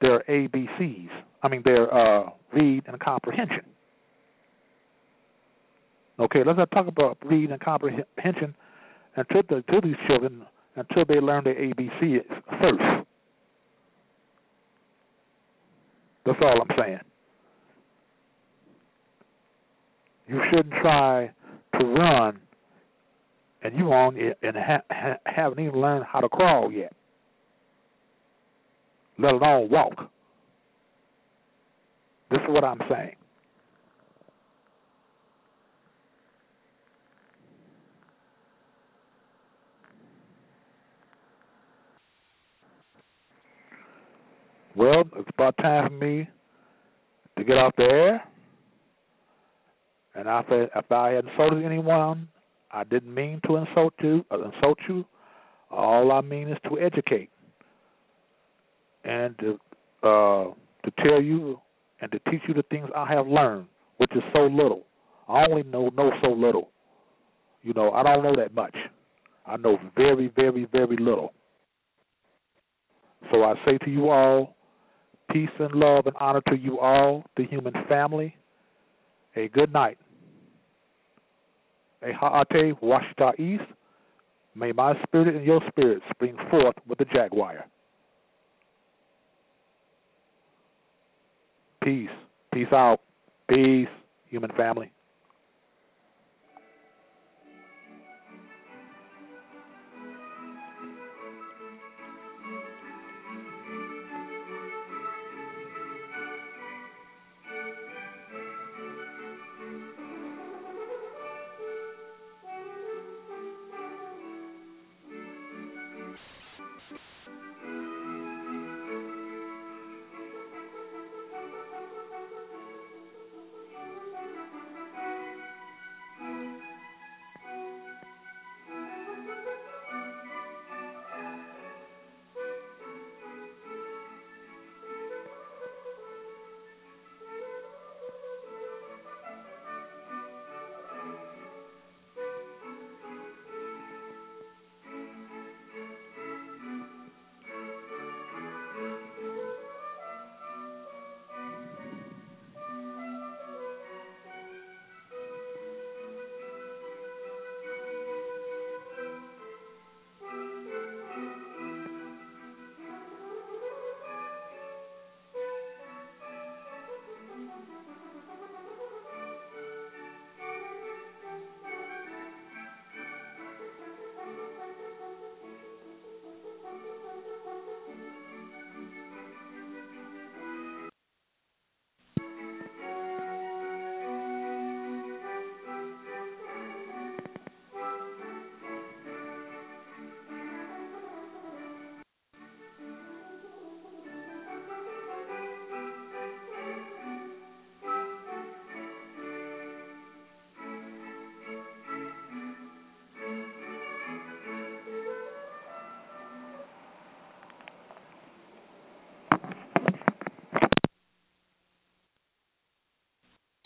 their ABCs. I mean their uh, read and comprehension. Okay, let's not talk about reading and comprehension until the, to these children until they learn their ABC first. That's all I'm saying. You shouldn't try to run and you on and ha- ha- haven't even learned how to crawl yet, let alone walk. This is what I'm saying. Well, it's about time for me to get off the air. And if I, if I had insulted anyone, I didn't mean to insult you. Uh, insult you. All I mean is to educate and to uh, to tell you and to teach you the things I have learned, which is so little. I only know know so little. You know, I don't know that much. I know very, very, very little. So I say to you all, Peace and love and honor to you all, the human family. A good night. A ha'ate Washitaw east. May my spirit and your spirit spring forth with the jaguar. Peace. Peace out. Peace, human family.